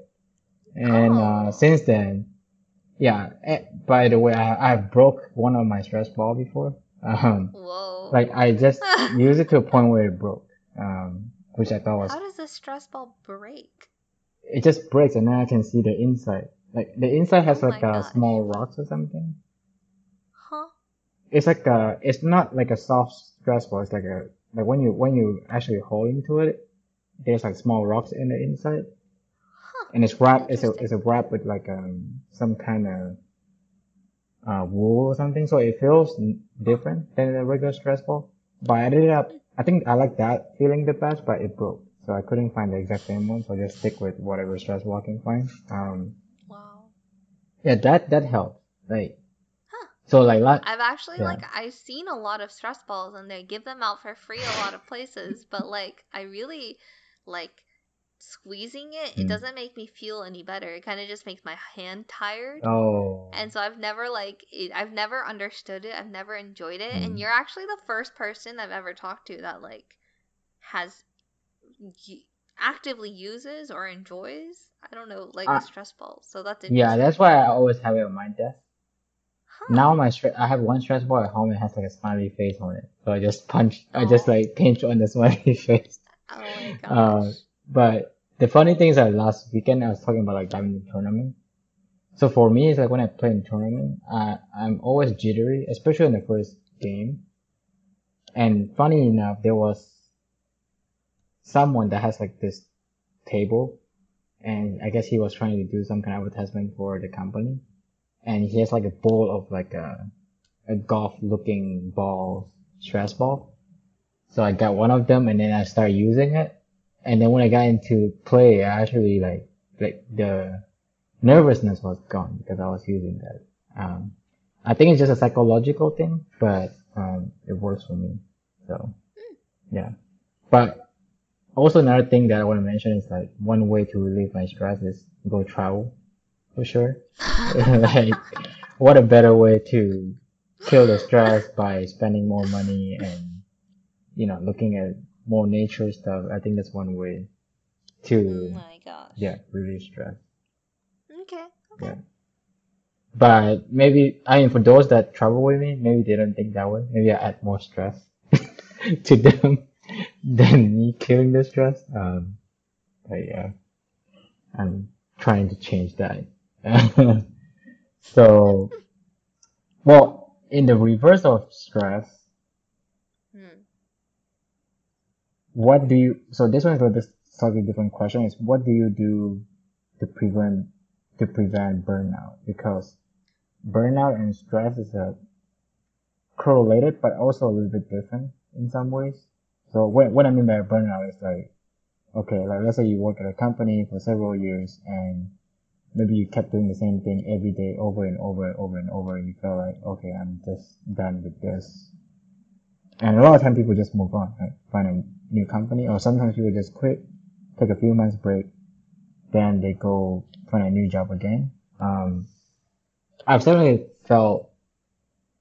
And, uh, Oh. since then, yeah, eh, by the way, I, I broke one of my stress ball before. Um, Whoa. like I just used it to a point where it broke. Um, which I thought was How does a stress ball break? it just breaks and then I can see the inside. Like the inside has Oh like a gosh. small rocks or something. Huh? It's like a it's not like a soft stress ball, it's like a like when you when you actually hold into it, there's like small rocks in the inside. And it's wrapped it's a it's a wrap with like um some kind of uh wool or something, so it feels different than a regular stress ball. But I ended up I think I like that feeling the best, but it broke. So I couldn't find the exact same one, so I just stick with whatever stress ball I can find. Um Wow. Yeah, that that helped. Like, Huh. so like la- I've actually Yeah. like I've seen a lot of stress balls and they give them out for free a lot of places, but like I really like squeezing it. It Mm. doesn't make me feel any better. It kind of just makes my hand tired. oh, And so I've never like it, I've never understood it. I've never enjoyed it. Mm. And you're actually the first person I've ever talked to that like has actively uses or enjoys. I don't know, like Uh, a stress ball. So that's yeah, that's why I always have it on my desk. Huh. Now my stre- I have one stress ball at home. It has like a smiley face on it, so I just punch. I just like pinch on the smiley face. Oh my gosh. Uh, but the funny thing is that last weekend I was talking about like diving tournament. So for me, it's like when I play in tournament, I I'm always jittery, especially in the first game. And funny enough, there was someone that has like this table, and I guess he was trying to do some kind of advertisement for the company, and he has like a bowl of like a a golf looking ball, stress ball. So I got one of them, and then I started using it, and then when I got into play, I actually like like the nervousness was gone because I was using that. Um, I think it's just a psychological thing, but um, it works for me. So yeah, but also another thing that I want to mention is like one way to relieve my stress is go travel, for sure. like, what a better way to kill the stress by spending more money and you know looking at more nature stuff. I think that's one way oh to my gosh. yeah release stress. Okay. Okay. Yeah. But maybe I mean for those that travel with me, maybe they don't think that way. Maybe I add more stress to them than me killing the stress. Um, but yeah, I'm trying to change that. so, well, in the reverse of stress, Hmm. What do you? So this one is a bit slightly different question. Is what do you do to prevent to prevent burnout? Because burnout and stress is a correlated, but also a little bit different in some ways. So what what I mean by burnout is like, okay, like let's say you work at a company for several years and maybe you kept doing the same thing every day over and over and over and over. And you felt like, okay, I'm just done with this. And a lot of time people just move on, right? Find a new company, or sometimes people just quit, take a few months break, then they go find a new job again. Um, I've certainly felt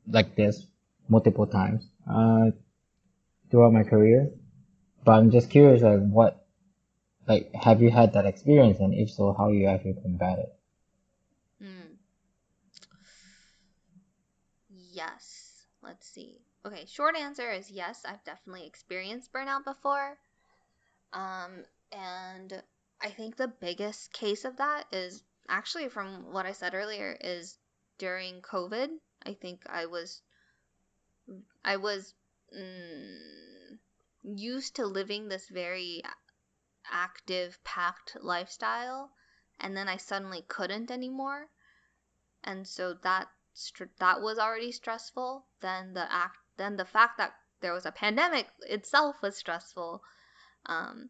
like this multiple times uh, throughout my career, but I'm just curious, like what, like, have you had that experience, and if so, how you actually combat it? Hmm. Yes. Let's see. Okay, short answer is yes, I've definitely experienced burnout before. Um, and I think the biggest case of that is actually from what I said earlier is during COVID. I think I was I was mm, used to living this very active, packed lifestyle, and then I suddenly couldn't anymore. And so that that was already stressful. Then the act, then the fact that there was a pandemic itself was stressful. Um,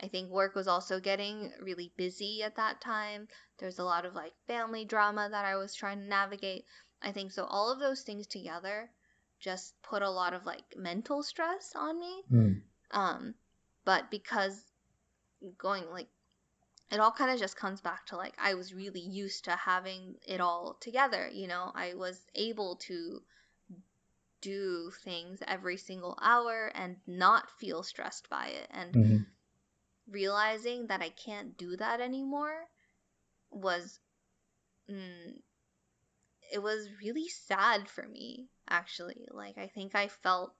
I think work was also getting really busy at that time. There's a lot of like family drama that I was trying to navigate. I think so all of those things together just put a lot of like mental stress on me. Mm. Um but because going like it all kind of just comes back to like I was really used to having it all together, you know. I was able to do things every single hour and not feel stressed by it. And hmm realizing that I can't do that anymore was mm, it was really sad for me actually. Like I think I felt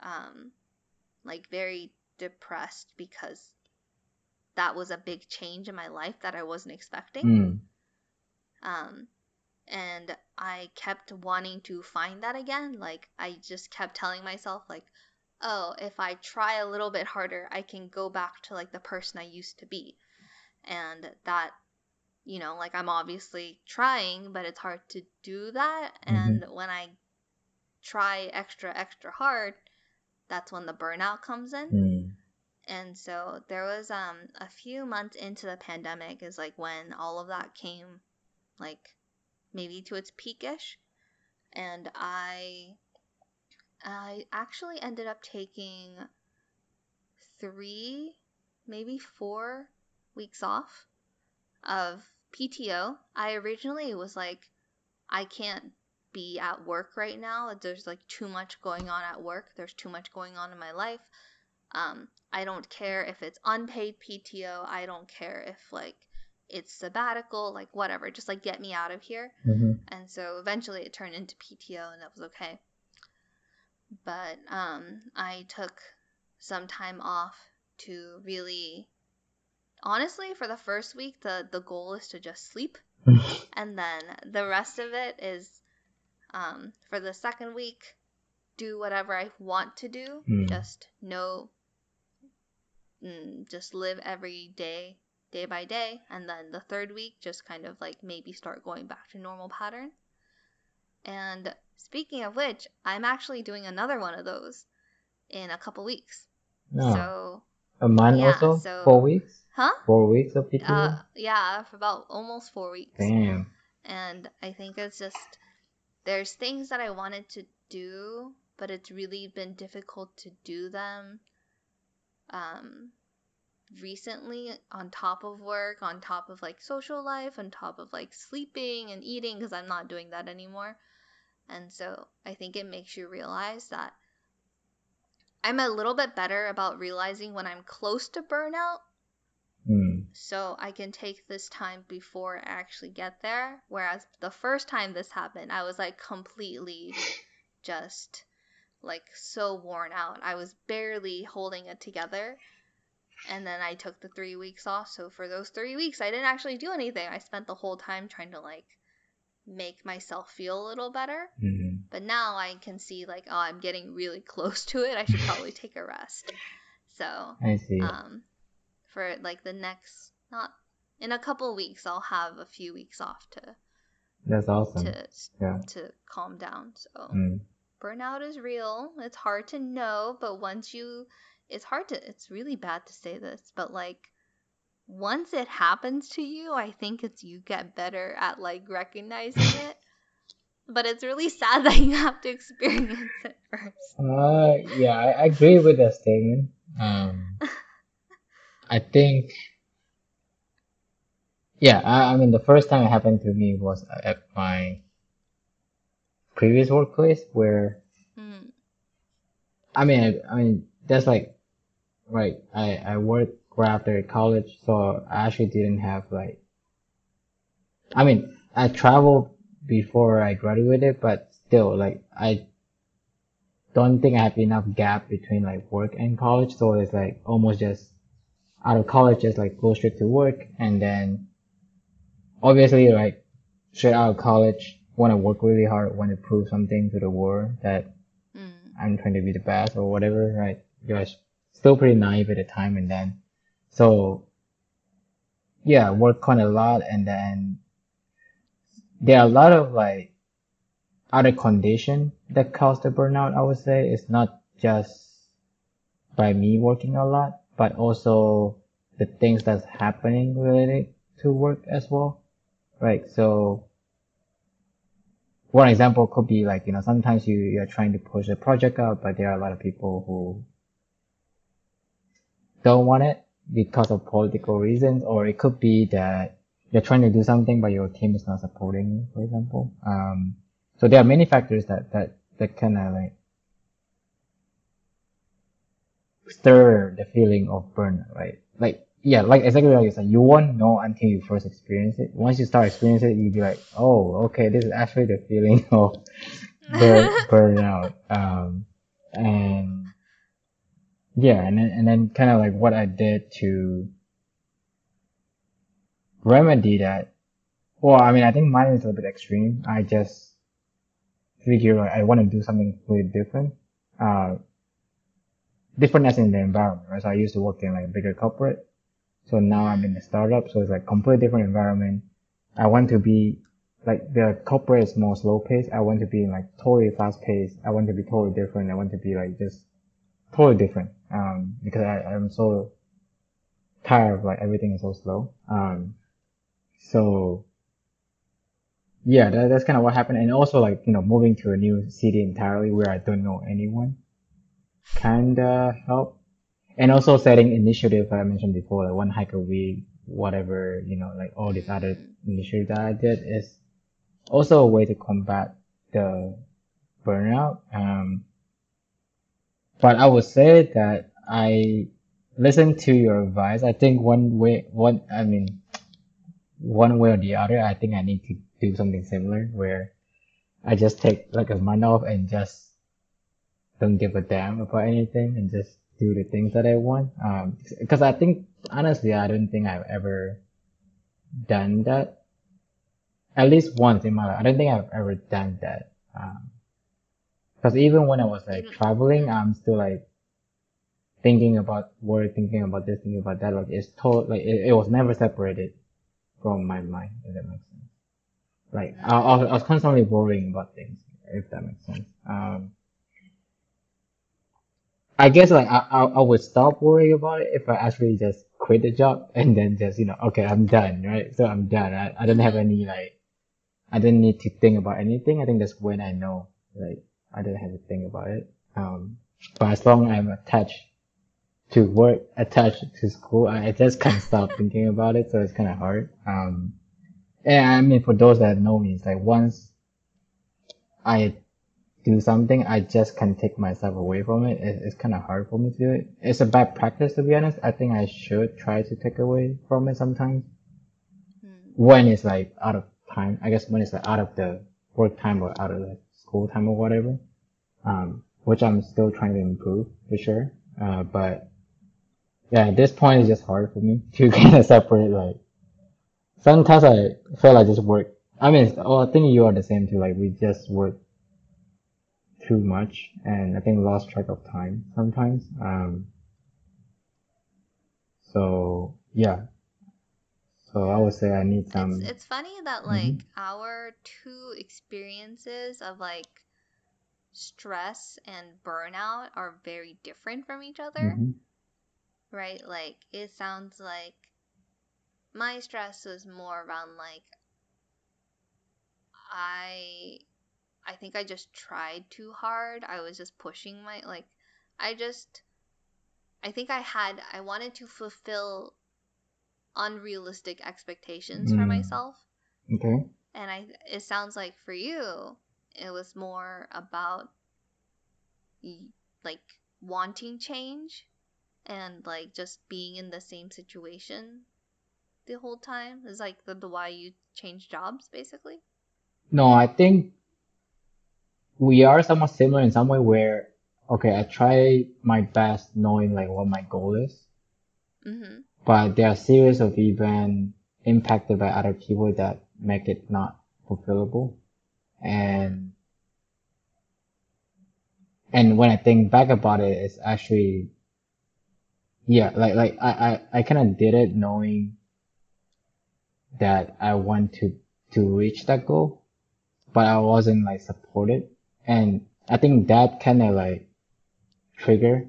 um like very depressed because that was a big change in my life that I wasn't expecting. Mm. um and I kept wanting to find that again like I just kept telling myself like oh if I try a little bit harder I can go back to like the person I used to be. And that you know like I'm obviously trying but it's hard to do that. And when I try extra extra hard that's when the burnout comes in. Mm. and so there was um a few months into the pandemic is like when all of that came like maybe to its peakish and I I actually ended up taking 3 maybe 4 weeks off of PTO. I originally was like I can't be at work right now. There's like too much going on at work. There's too much going on in my life. Um, I don't care if it's unpaid PTO. I don't care if like it's sabbatical, like whatever. Just like get me out of here. hmm And so eventually it turned into PTO and that was okay. But um, I took some time off to really honestly for the first week the the goal is to just sleep and then the rest of it is um, for the second week do whatever i want to do Mm. just know mm, just live every day day by day and then the third week just kind of like maybe start going back to normal pattern and speaking of which i'm actually doing another one of those in a couple weeks No. so A month yeah, also? so- Four weeks? huh Four weeks of PTO? uh yeah for about almost four weeks Damn. and I think it's just there's things that I wanted to do, but it's really been difficult to do them um recently on top of work, on top of like social life, on top of like sleeping and eating because I'm not doing that anymore. And so I think it makes you realize that I'm a little bit better about realizing when I'm close to burnout Mm. so I can take this time before I actually get there. Whereas the first time this happened, I was like completely just like so worn out. I was barely holding it together. And then I took the three weeks off. So for those three weeks, I didn't actually do anything. I spent the whole time trying to like make myself feel a little better. Mm. But now I can see like, oh, I'm getting really close to it. I should probably take a rest. So I see. um, for like the next not in a couple weeks I'll have a few weeks off to That's awesome. to Yeah. to calm down. So Mm. burnout is real. It's hard to know, but once you it's hard to it's really bad to say this, but like once it happens to you, I think it's you get better at like recognizing it. But it's really sad that you have to experience it first. Uh, yeah, I I agree with that statement. Um, I think, yeah, I, I mean, the first time it happened to me was at my previous workplace where, Mm, I mean, I, I mean, that's like, right, I, I worked right after college, so I actually didn't have like, I mean, I traveled before I graduated, but still, like, I don't think I have enough gap between like work and college, so it's like almost just out of college, just like go straight to work, and then obviously, like straight out of college, want to work really hard, want to prove something to the world that mm, I'm trying to be the best or whatever, right? You're still pretty naive at the time, and then so yeah, work on a lot, and then there are a lot of like other condition that cause the burnout. I would say it's not just by me working a lot, but also the things that's happening related to work as well. Right. So one example could be like, you know, sometimes you, you're trying to push a project out, but there are a lot of people who don't want it because of political reasons, or it could be that you're trying to do something, but your team is not supporting you, for example. Um, so there are many factors that, that, that kind of like stir the feeling of burnout, right? Like, yeah, like exactly like you said, you won't know until you first experience it. Once you start experiencing it, you'll be like, oh, okay, this is actually the feeling of burn, burnout. Um, and yeah, and then, and then kind of like what I did to remedy that. Well, I mean, I think mine is a little bit extreme. I just figure like, I want to do something really different. Uh, different as in the environment, right? So I used to work in like a bigger corporate. So now I'm in a startup. So it's like completely different environment. I want to be like the corporate is more slow paced. I want to be like totally fast paced. I want to be totally different. I want to be like just totally different. Um, because I, I'm so tired of like everything is so slow. Um, so yeah, that, that's kind of what happened. And also like, you know, moving to a new city entirely where I don't know anyone kinda help. And also setting initiative I mentioned before, like one hike a week, whatever, you know, like all these other initiatives that I did is also a way to combat the burnout. Um, but I would say that I listen to your advice. I think one way, one, I mean, one way or the other, I think I need to do something similar where I just take like a month off and just don't give a damn about anything and just do the things that I want. Um, because I think honestly, I don't think I've ever done that. At least once in my life, I don't think I've ever done that. Um, because even when I was like traveling, I'm still like thinking about work, thinking about this, thinking about that. Like it's told, like it, it was never separated from my mind. If that makes sense. Like I, I, was- constantly worrying about things. If that makes sense. Um, I guess like I, I I would stop worrying about it if I actually just quit the job and then just you know okay I'm done right so I'm done I, I don't have any like I didn't need to think about anything I think that's when I know like I didn't have to think about it um but as long as I'm attached to work attached to school I, just can't stop thinking about it so it's kind of hard um and I mean for those that know me it's like once I do something, I just can't take myself away from it. it it's kind of hard for me to do it. It's a bad practice to be honest. I think I should try to take away from it sometimes Hmm. when it's like out of time. I guess when it's like out of the work time or out of the school time or whatever. Um, which I'm still trying to improve for sure. Uh, but yeah, at this point it's just hard for me to kind of separate like sometimes I feel like just work. I mean, oh, I think you are the same too. Like we just work too much and I think lost track of time sometimes. Um, so yeah, so I would say I need some. it's funny that hmm like our two experiences of like stress and burnout are very different from each other, hmm right? Like it sounds like my stress was more around like I I think I just tried too hard. I was just pushing my like I just I think I had I wanted to fulfill unrealistic expectations for Mm, myself. okay. And I it sounds like for you it was more about like wanting change and like just being in the same situation the whole time is like the, the why you change jobs basically. No, I think we are somewhat similar in some way where, okay, I try my best knowing like what my goal is, mm-hmm. but there are series of events impacted by other people that make it not fulfillable. And and when I think back about it, it's actually yeah, like like I I, I kind of did it knowing that I want to to reach that goal, but I wasn't like supported, and I think that kind of like trigger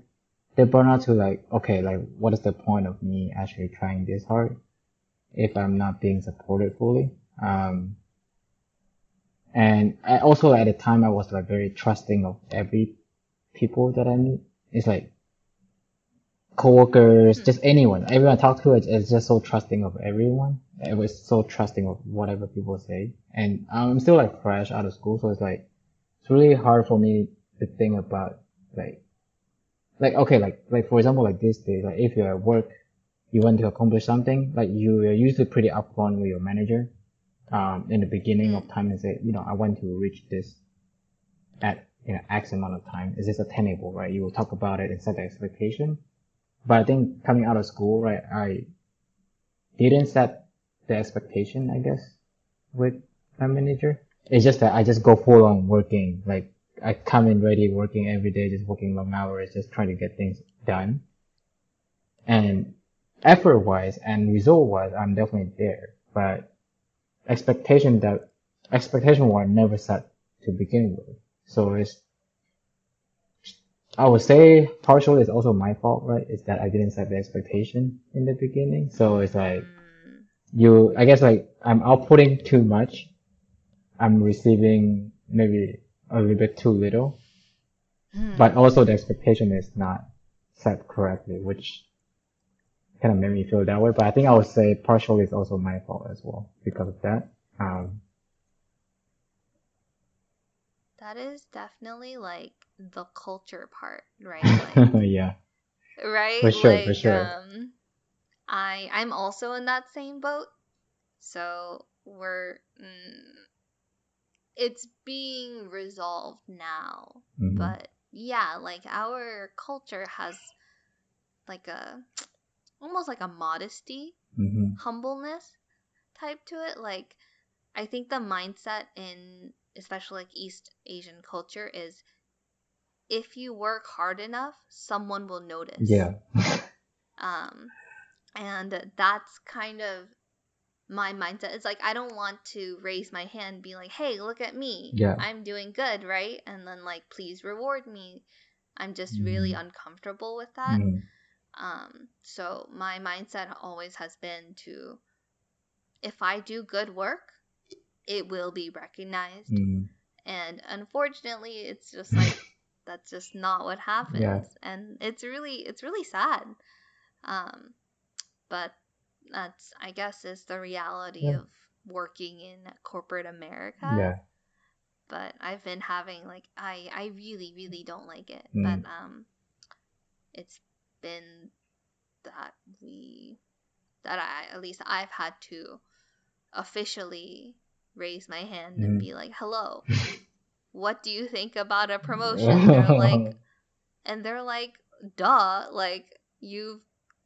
they burn out to like, okay, like what is the point of me actually trying this hard if I'm not being supported fully? Um, and I also at the time I was like very trusting of every people that I meet. It's like coworkers, hmm. just anyone, everyone I talk to is, is just so trusting of everyone. It was so trusting of whatever people say. And I'm still like fresh out of school, so it's like it's really hard for me to think about like like okay, like like for example, like this day, like if you're at work, you want to accomplish something, like you are usually pretty upfront with your manager, um, in the beginning of time and say, you know, I want to reach this at you know X amount of time. Is this attainable, right? You will talk about it and set the expectation. But I think coming out of school, right, I didn't set the expectation, I guess, with my manager. It's just that I just go full on working, like I come in ready, working every day, just working long hours, just trying to get things done. And effort wise and result wise, I'm definitely there. But expectation that expectation were never set to begin with. So it's I would say partially it's also my fault, right? Is that I didn't set the expectation in the beginning. So it's like Mm, you I guess like I'm outputting too much. I'm receiving maybe a little bit too little. hmm. But also the expectation is not set correctly, which kind of made me feel that way. But I think I would say partially it's also my fault as well because of that. Um, That is definitely like the culture part, right? Like, yeah, right? for sure, like, for sure. um, I I'm also in that same boat. So we're mm, it's being resolved now, Mhm. but yeah, like our culture has like a almost like a modesty, hmm humbleness type to it. Like I think the mindset in especially like East Asian culture is if you work hard enough, someone will notice. Yeah. Um, and that's kind of my mindset. It's like I don't want to raise my hand and be like, "Hey, look at me. Yeah. I'm doing good, right?" And then like, "Please reward me." I'm just really Mhm. uncomfortable with that. Mhm. Um, so my mindset always has been to if I do good work, it will be recognized. Mhm. And unfortunately, it's just like that's just not what happens. Yeah. And it's really it's really sad. Um, but that's I guess is the reality Yeah. of working in corporate America. Yeah. But I've been having like I I really really don't like it. Mm. But um, it's been that we that I at least I've had to officially raise my hand and Mhm. be like, "Hello, what do you think about a promotion?" They're like, and they're like, "Duh, like you've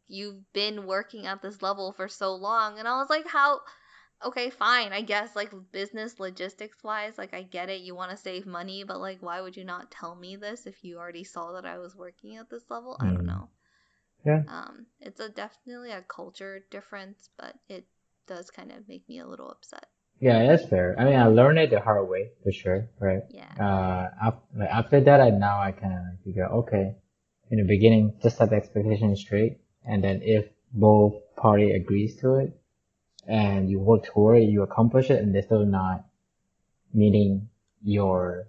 you've been working at this level for so long." And I was like, "How?" Okay, fine. I guess like business logistics wise, like I get it. You want to save money, but like, why would you not tell me this if you already saw that I was working at this level? I don't Mm. know. Yeah. Um, it's a definitely a culture difference, but it does kind of make me a little upset. Yeah, that's fair. I mean, I learned it the hard way for sure, right? Yeah. Uh, af- after that, I now I kind of figure, okay, in the beginning, just set the expectation straight, and then if both party agrees to it, and you work toward it, you accomplish it, and they're still not meeting your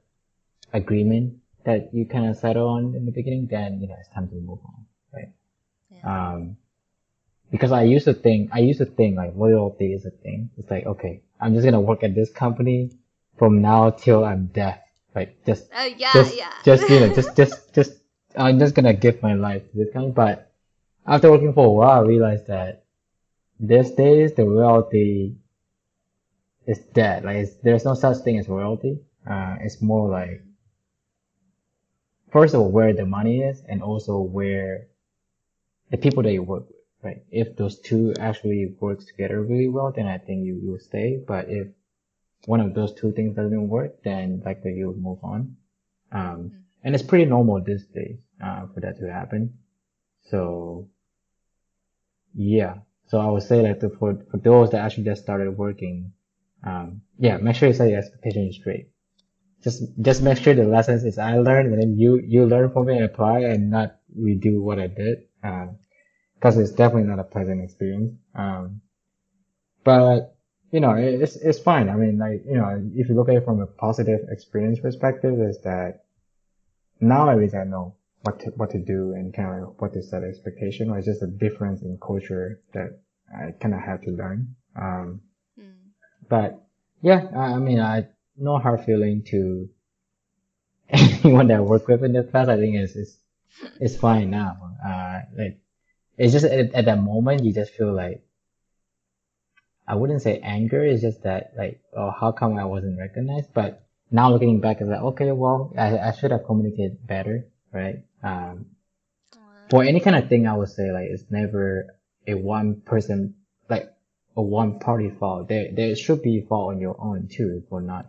agreement that you kind of settle on in the beginning, then you know it's time to move on. Um, because I used to think, I used to think like loyalty is a thing. It's like, okay, I'm just gonna work at this company from now till I'm deaf. Like just, Oh yeah, just, yeah. just, you know, just, just, just, I'm just gonna give my life to this company. But after working for a while, I realized that these days the loyalty is dead. Like it's, there's no such thing as loyalty. Uh, it's more like, first of all, where the money is and also where the people that you work with, right? If those two actually works together really well, then I think you will stay. But if one of those two things doesn't work, then likely you'll move on. Um, and it's pretty normal these days, uh, for that to happen. So, yeah. So I would say like the, for, for those that actually just started working, um, yeah, make sure you set your expectations straight. Just, just make sure the lessons is I learned and then you, you learn from it and apply and not redo what I did, because it's definitely not a pleasant experience. Um, but you know, it's it's fine. I mean, like you know, if you look at it from a positive experience perspective, is that now at least I know what to, what to do and kind of what to set expectation, or it's just a difference in culture that I kind of have to learn. Um, Mm. but yeah, I, I mean, I no hard feeling to anyone that I work with in the past. I think it's it's, it's fine now. Uh, like it's just at, at that moment you just feel like I wouldn't say anger. It's just that like, oh, how come I wasn't recognized? But now looking back, it's like, okay, well, I, I should have communicated better, right? Um, for any kind of thing, I would say like it's never a one person, like a one party fault. There, there should be fault on your own too, for not,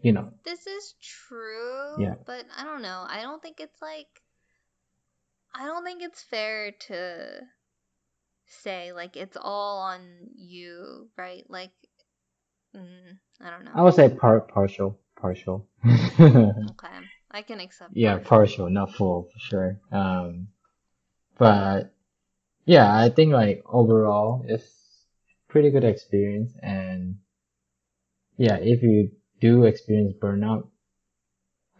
you know. This is true, Yeah. but I don't know. I don't think it's like I don't think it's fair to say like it's all on you, right? Like mm, I don't know. I would say part partial, partial. Okay. I can accept Yeah, partial. partial, not full for sure. Um, but yeah, I think like overall it's pretty good experience and yeah, if you do experience burnout,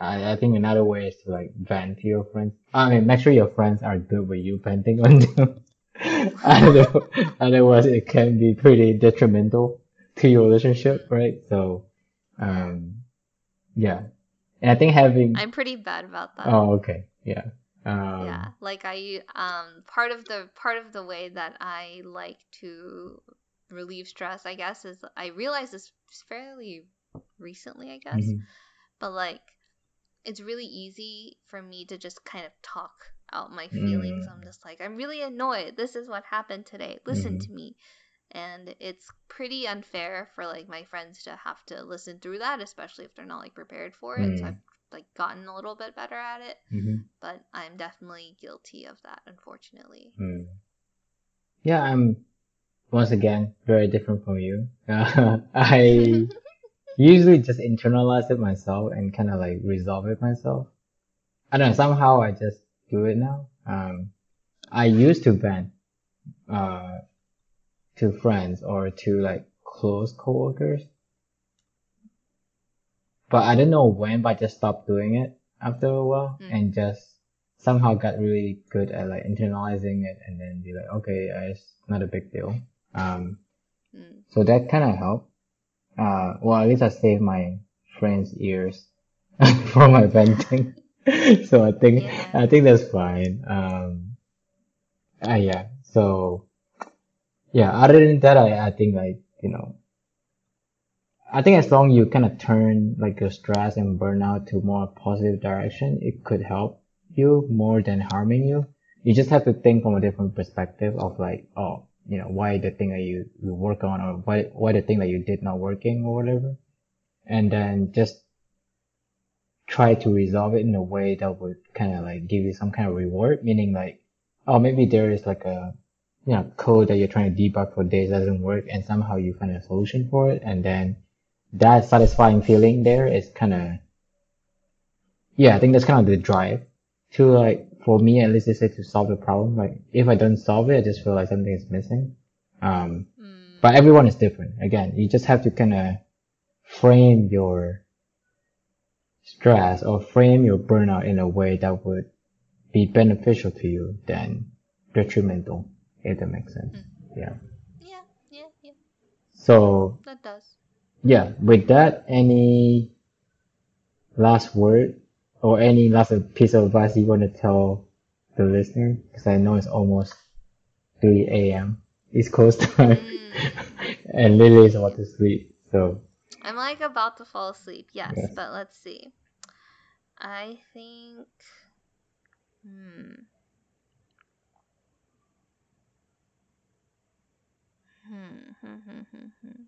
I, I think another way is to like vent to your friends. I mean, make sure your friends are good with you venting on them. Other- Otherwise, it can be pretty detrimental to your relationship, right? So, um, yeah. And I think having, I'm pretty bad about that. oh, okay. Yeah. Yeah, Um, like I um part of the part of the way that I like to relieve stress, I guess, is I realized this fairly recently, I guess. mhm, But like it's really easy for me to just kind of talk out my feelings. I'm mm, just like, I'm really annoyed. This is what happened today. Listen mhm, to me. And it's pretty unfair for like my friends to have to listen through that, especially if they're not like prepared for it. So I've mm, like gotten a little bit better at it, mhm, but I'm definitely guilty of that, unfortunately. mm. Yeah, I'm once again very different from you. I usually just internalize it myself and kind of like resolve it myself. I don't know, somehow I just do it now. Um, I used to vent, uh, to friends or to like close coworkers, but I don't know when, but I just stopped doing it after a while Mm. and just somehow got really good at like internalizing it and then be like, okay, it's not a big deal. Um, Mm. so that kind of helped. Uh, well, at least I saved my friends' ears for my venting. so I think Yeah. I think that's fine. Um, uh, yeah. So yeah. Other than that, I I think like you know, I think as long you kind of turn like your stress and burnout to more positive direction, it could help you more than harming you. You just have to think from a different perspective of like, oh, you know, why the thing that you, you work on or why, why the thing that you did not working or whatever. And then just try to resolve it in a way that would kind of like give you some kind of reward, meaning like, oh, maybe there is like a, you know, code that you're trying to debug for days doesn't work and somehow you find a solution for it. And then that satisfying feeling there is kind of, yeah, I think that's kind of the drive to like, for me at least, they say to solve the problem. Like, if I don't solve it, I just feel like something is missing. Um, Mm. but everyone is different. Again, you just have to kind of frame your stress or frame your burnout in a way that would be beneficial to you than detrimental, if that makes sense. Mm. Yeah. Yeah, yeah, yeah. So, That does. yeah, with that, any last word or any last piece of advice you want to tell the listener? Because I know it's almost 3 a.m. East Coast time, Mm. and Lily is about to sleep. So, I'm like about to fall asleep, yes, Yes. but let's see. I think. Hmm. Hmm. hmm, hmm, hmm, hmm.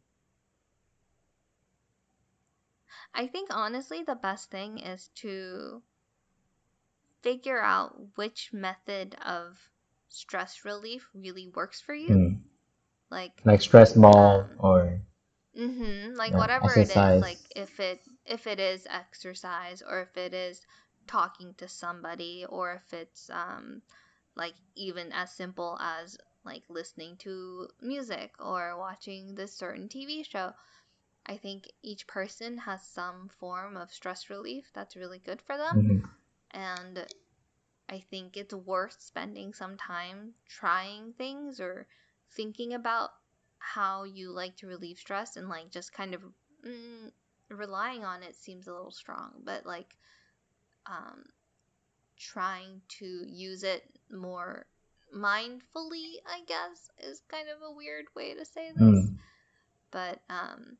I think honestly, the best thing is to figure out which method of stress relief really works for you. mm, Like, like stress ball um, or Mm-hmm. Like or whatever it is, like if it if it is exercise or if it is talking to somebody or if it's um like even as simple as like listening to music or watching this certain TV show. I think each person has some form of stress relief that's really good for them. hmm And I think it's worth spending some time trying things or thinking about how you like to relieve stress and like just kind of mm, relying on it seems a little strong, but like um, trying to use it more mindfully, I guess, is kind of a weird way to say this. Mm. But um,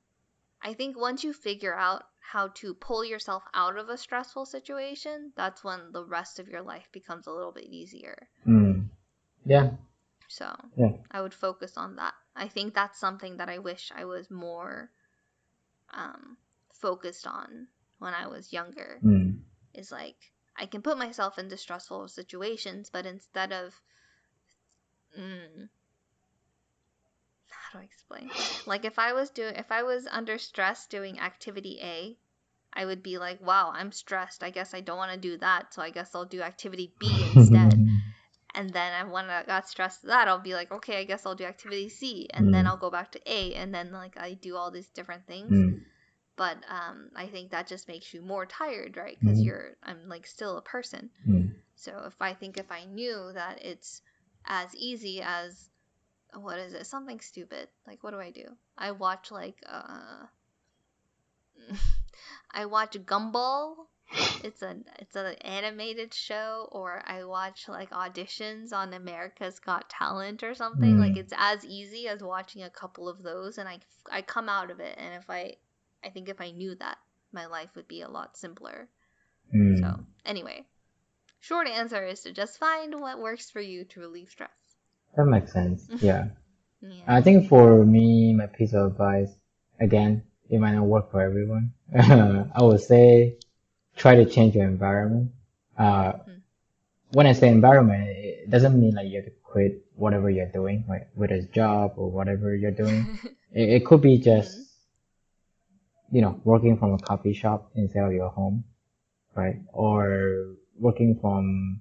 I think once you figure out how to pull yourself out of a stressful situation, that's when the rest of your life becomes a little bit easier. Mm. Yeah. So Yeah. I would focus on that. I think that's something that I wish I was more um, focused on when I was younger. Mm. Is like I can put myself into stressful situations, but instead of mm, how do I explain? Like if I was doing if I was under stress doing activity A, I would be like, "Wow, I'm stressed. I guess I don't want to do that, so I guess I'll do activity B instead." and then I when I got stressed at that, I'll be like, "Okay, I guess I'll do activity C." And then Mm. I'll go back to A and then like I do all these different things. Mm. But um I think that just makes you more tired, right? Cuz Mhm. you're I'm like still a person. Mm. So if I think if I knew that it's as easy as what is it? Something stupid. Like what do I do? I watch like uh I watch Gumball. It's an it's an animated show or I watch like auditions on America's Got Talent or something. Like Mm. it's as easy as watching a couple of those and I I come out of it and if I I think if I knew that my life would be a lot simpler. Mm. So, anyway, short answer is to just find what works for you to relieve stress. That makes sense. Yeah. Yeah. I think for me, my piece of advice, again, it might not work for everyone. I would say try to change your environment. Uh, Mhm. when I say environment, it doesn't mean like you have to quit whatever you're doing, like whether it's job or whatever you're doing. It, it could be just, you know, working from a coffee shop instead of your home, right? Or working from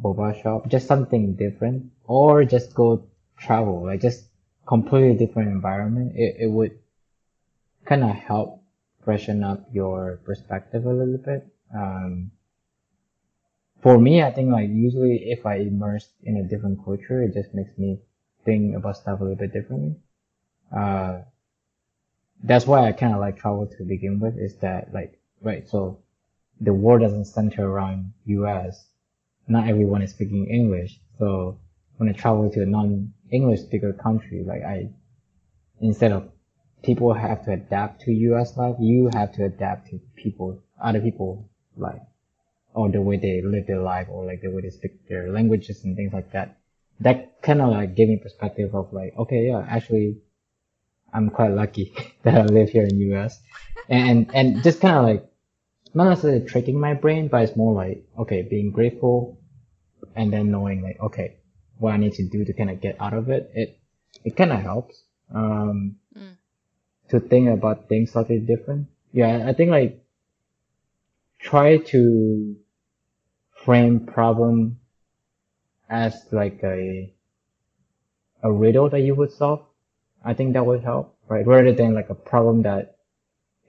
boba shop, just something different, or just go travel, like just completely different environment. It, it would kind of help freshen up your perspective a little bit. Um, for me, I think like usually if I immerse in a different culture, it just makes me think about stuff a little bit differently. Uh, that's why I kind of like travel to begin with is that like, right, so the world doesn't center around US. Not everyone is speaking English. So when I travel to a non-English speaker country, like I, instead of people have to adapt to US life, you have to adapt to people, other people life, or the way they live their life, or like the way they speak their languages and things like that. That kind of like gave me perspective of like, okay, yeah, actually, I'm quite lucky that I live here in US, and and just kind of like not necessarily tricking my brain, but it's more like okay, being grateful, and then knowing like okay, what I need to do to kind of get out of it. It it kind of helps um, Mm. to think about things slightly different. Yeah, I think like try to frame problem as like a a riddle that you would solve. I think that would help, right? Rather than like a problem that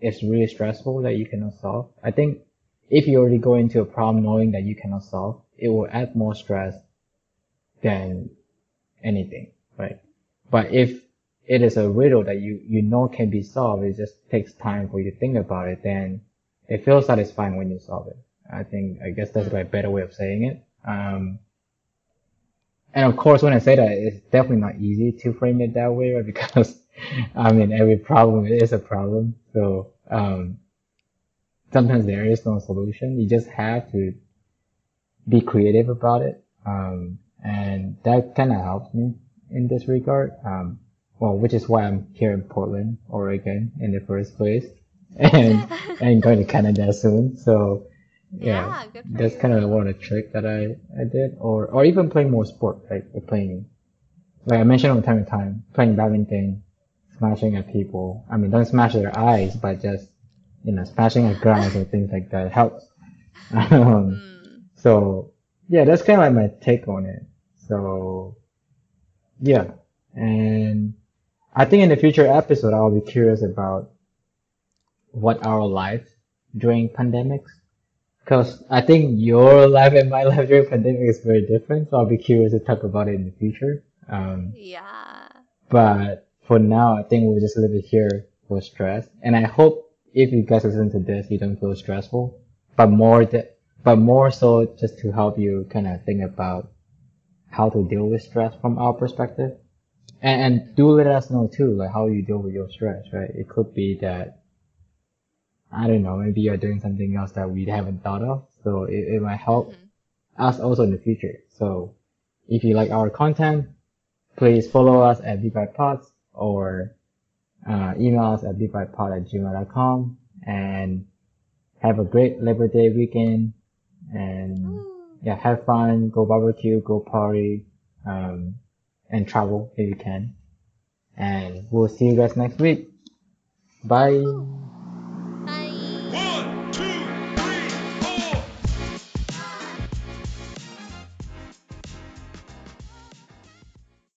is really stressful that you cannot solve. I think if you already go into a problem knowing that you cannot solve, it will add more stress than anything, right? But if it is a riddle that you, you know can be solved, it just takes time for you to think about it, then it feels satisfying when you solve it. I think, I guess that's like a better way of saying it. Um, and of course, when I say that, it's definitely not easy to frame it that way, right? Because, I mean, every problem is a problem. So, um, sometimes there is no solution. You just have to be creative about it. Um, and that kind of helps me in this regard. Um, well, which is why I'm here in Portland, Oregon in the first place and, and going to Canada soon. So, yeah, Yeah, that's kind of one of the trick that I, I did, or or even playing more sport, like like playing, like I mentioned from time to time, playing badminton, smashing at people. I mean, don't smash their eyes, but just you know, smashing at grounds or things like that helps Um, Mm. so yeah, that's kind of like my take on it. So yeah, and I think in the future episode I'll be curious about what our life during pandemics, because I think your life and my life during pandemic is very different. So I'll be curious to talk about it in the future. Um, Yeah. but for now, I think we'll just leave it here for stress. And I hope if you guys listen to this, you don't feel stressful, but more that, but more so just to help you kind of think about how to deal with stress from our perspective. And, and do let us know too, like how you deal with your stress, right? It could be that, I don't know, maybe you're doing something else that we haven't thought of. So it, it might help Mhm. us also in the future. So if you like our content, please follow us at BeByPods or uh, email us at bbypod at gmail.com and have a great Labor Day weekend and yeah, have fun, go barbecue, go party, um, and travel if you can. And we'll see you guys next week. Bye.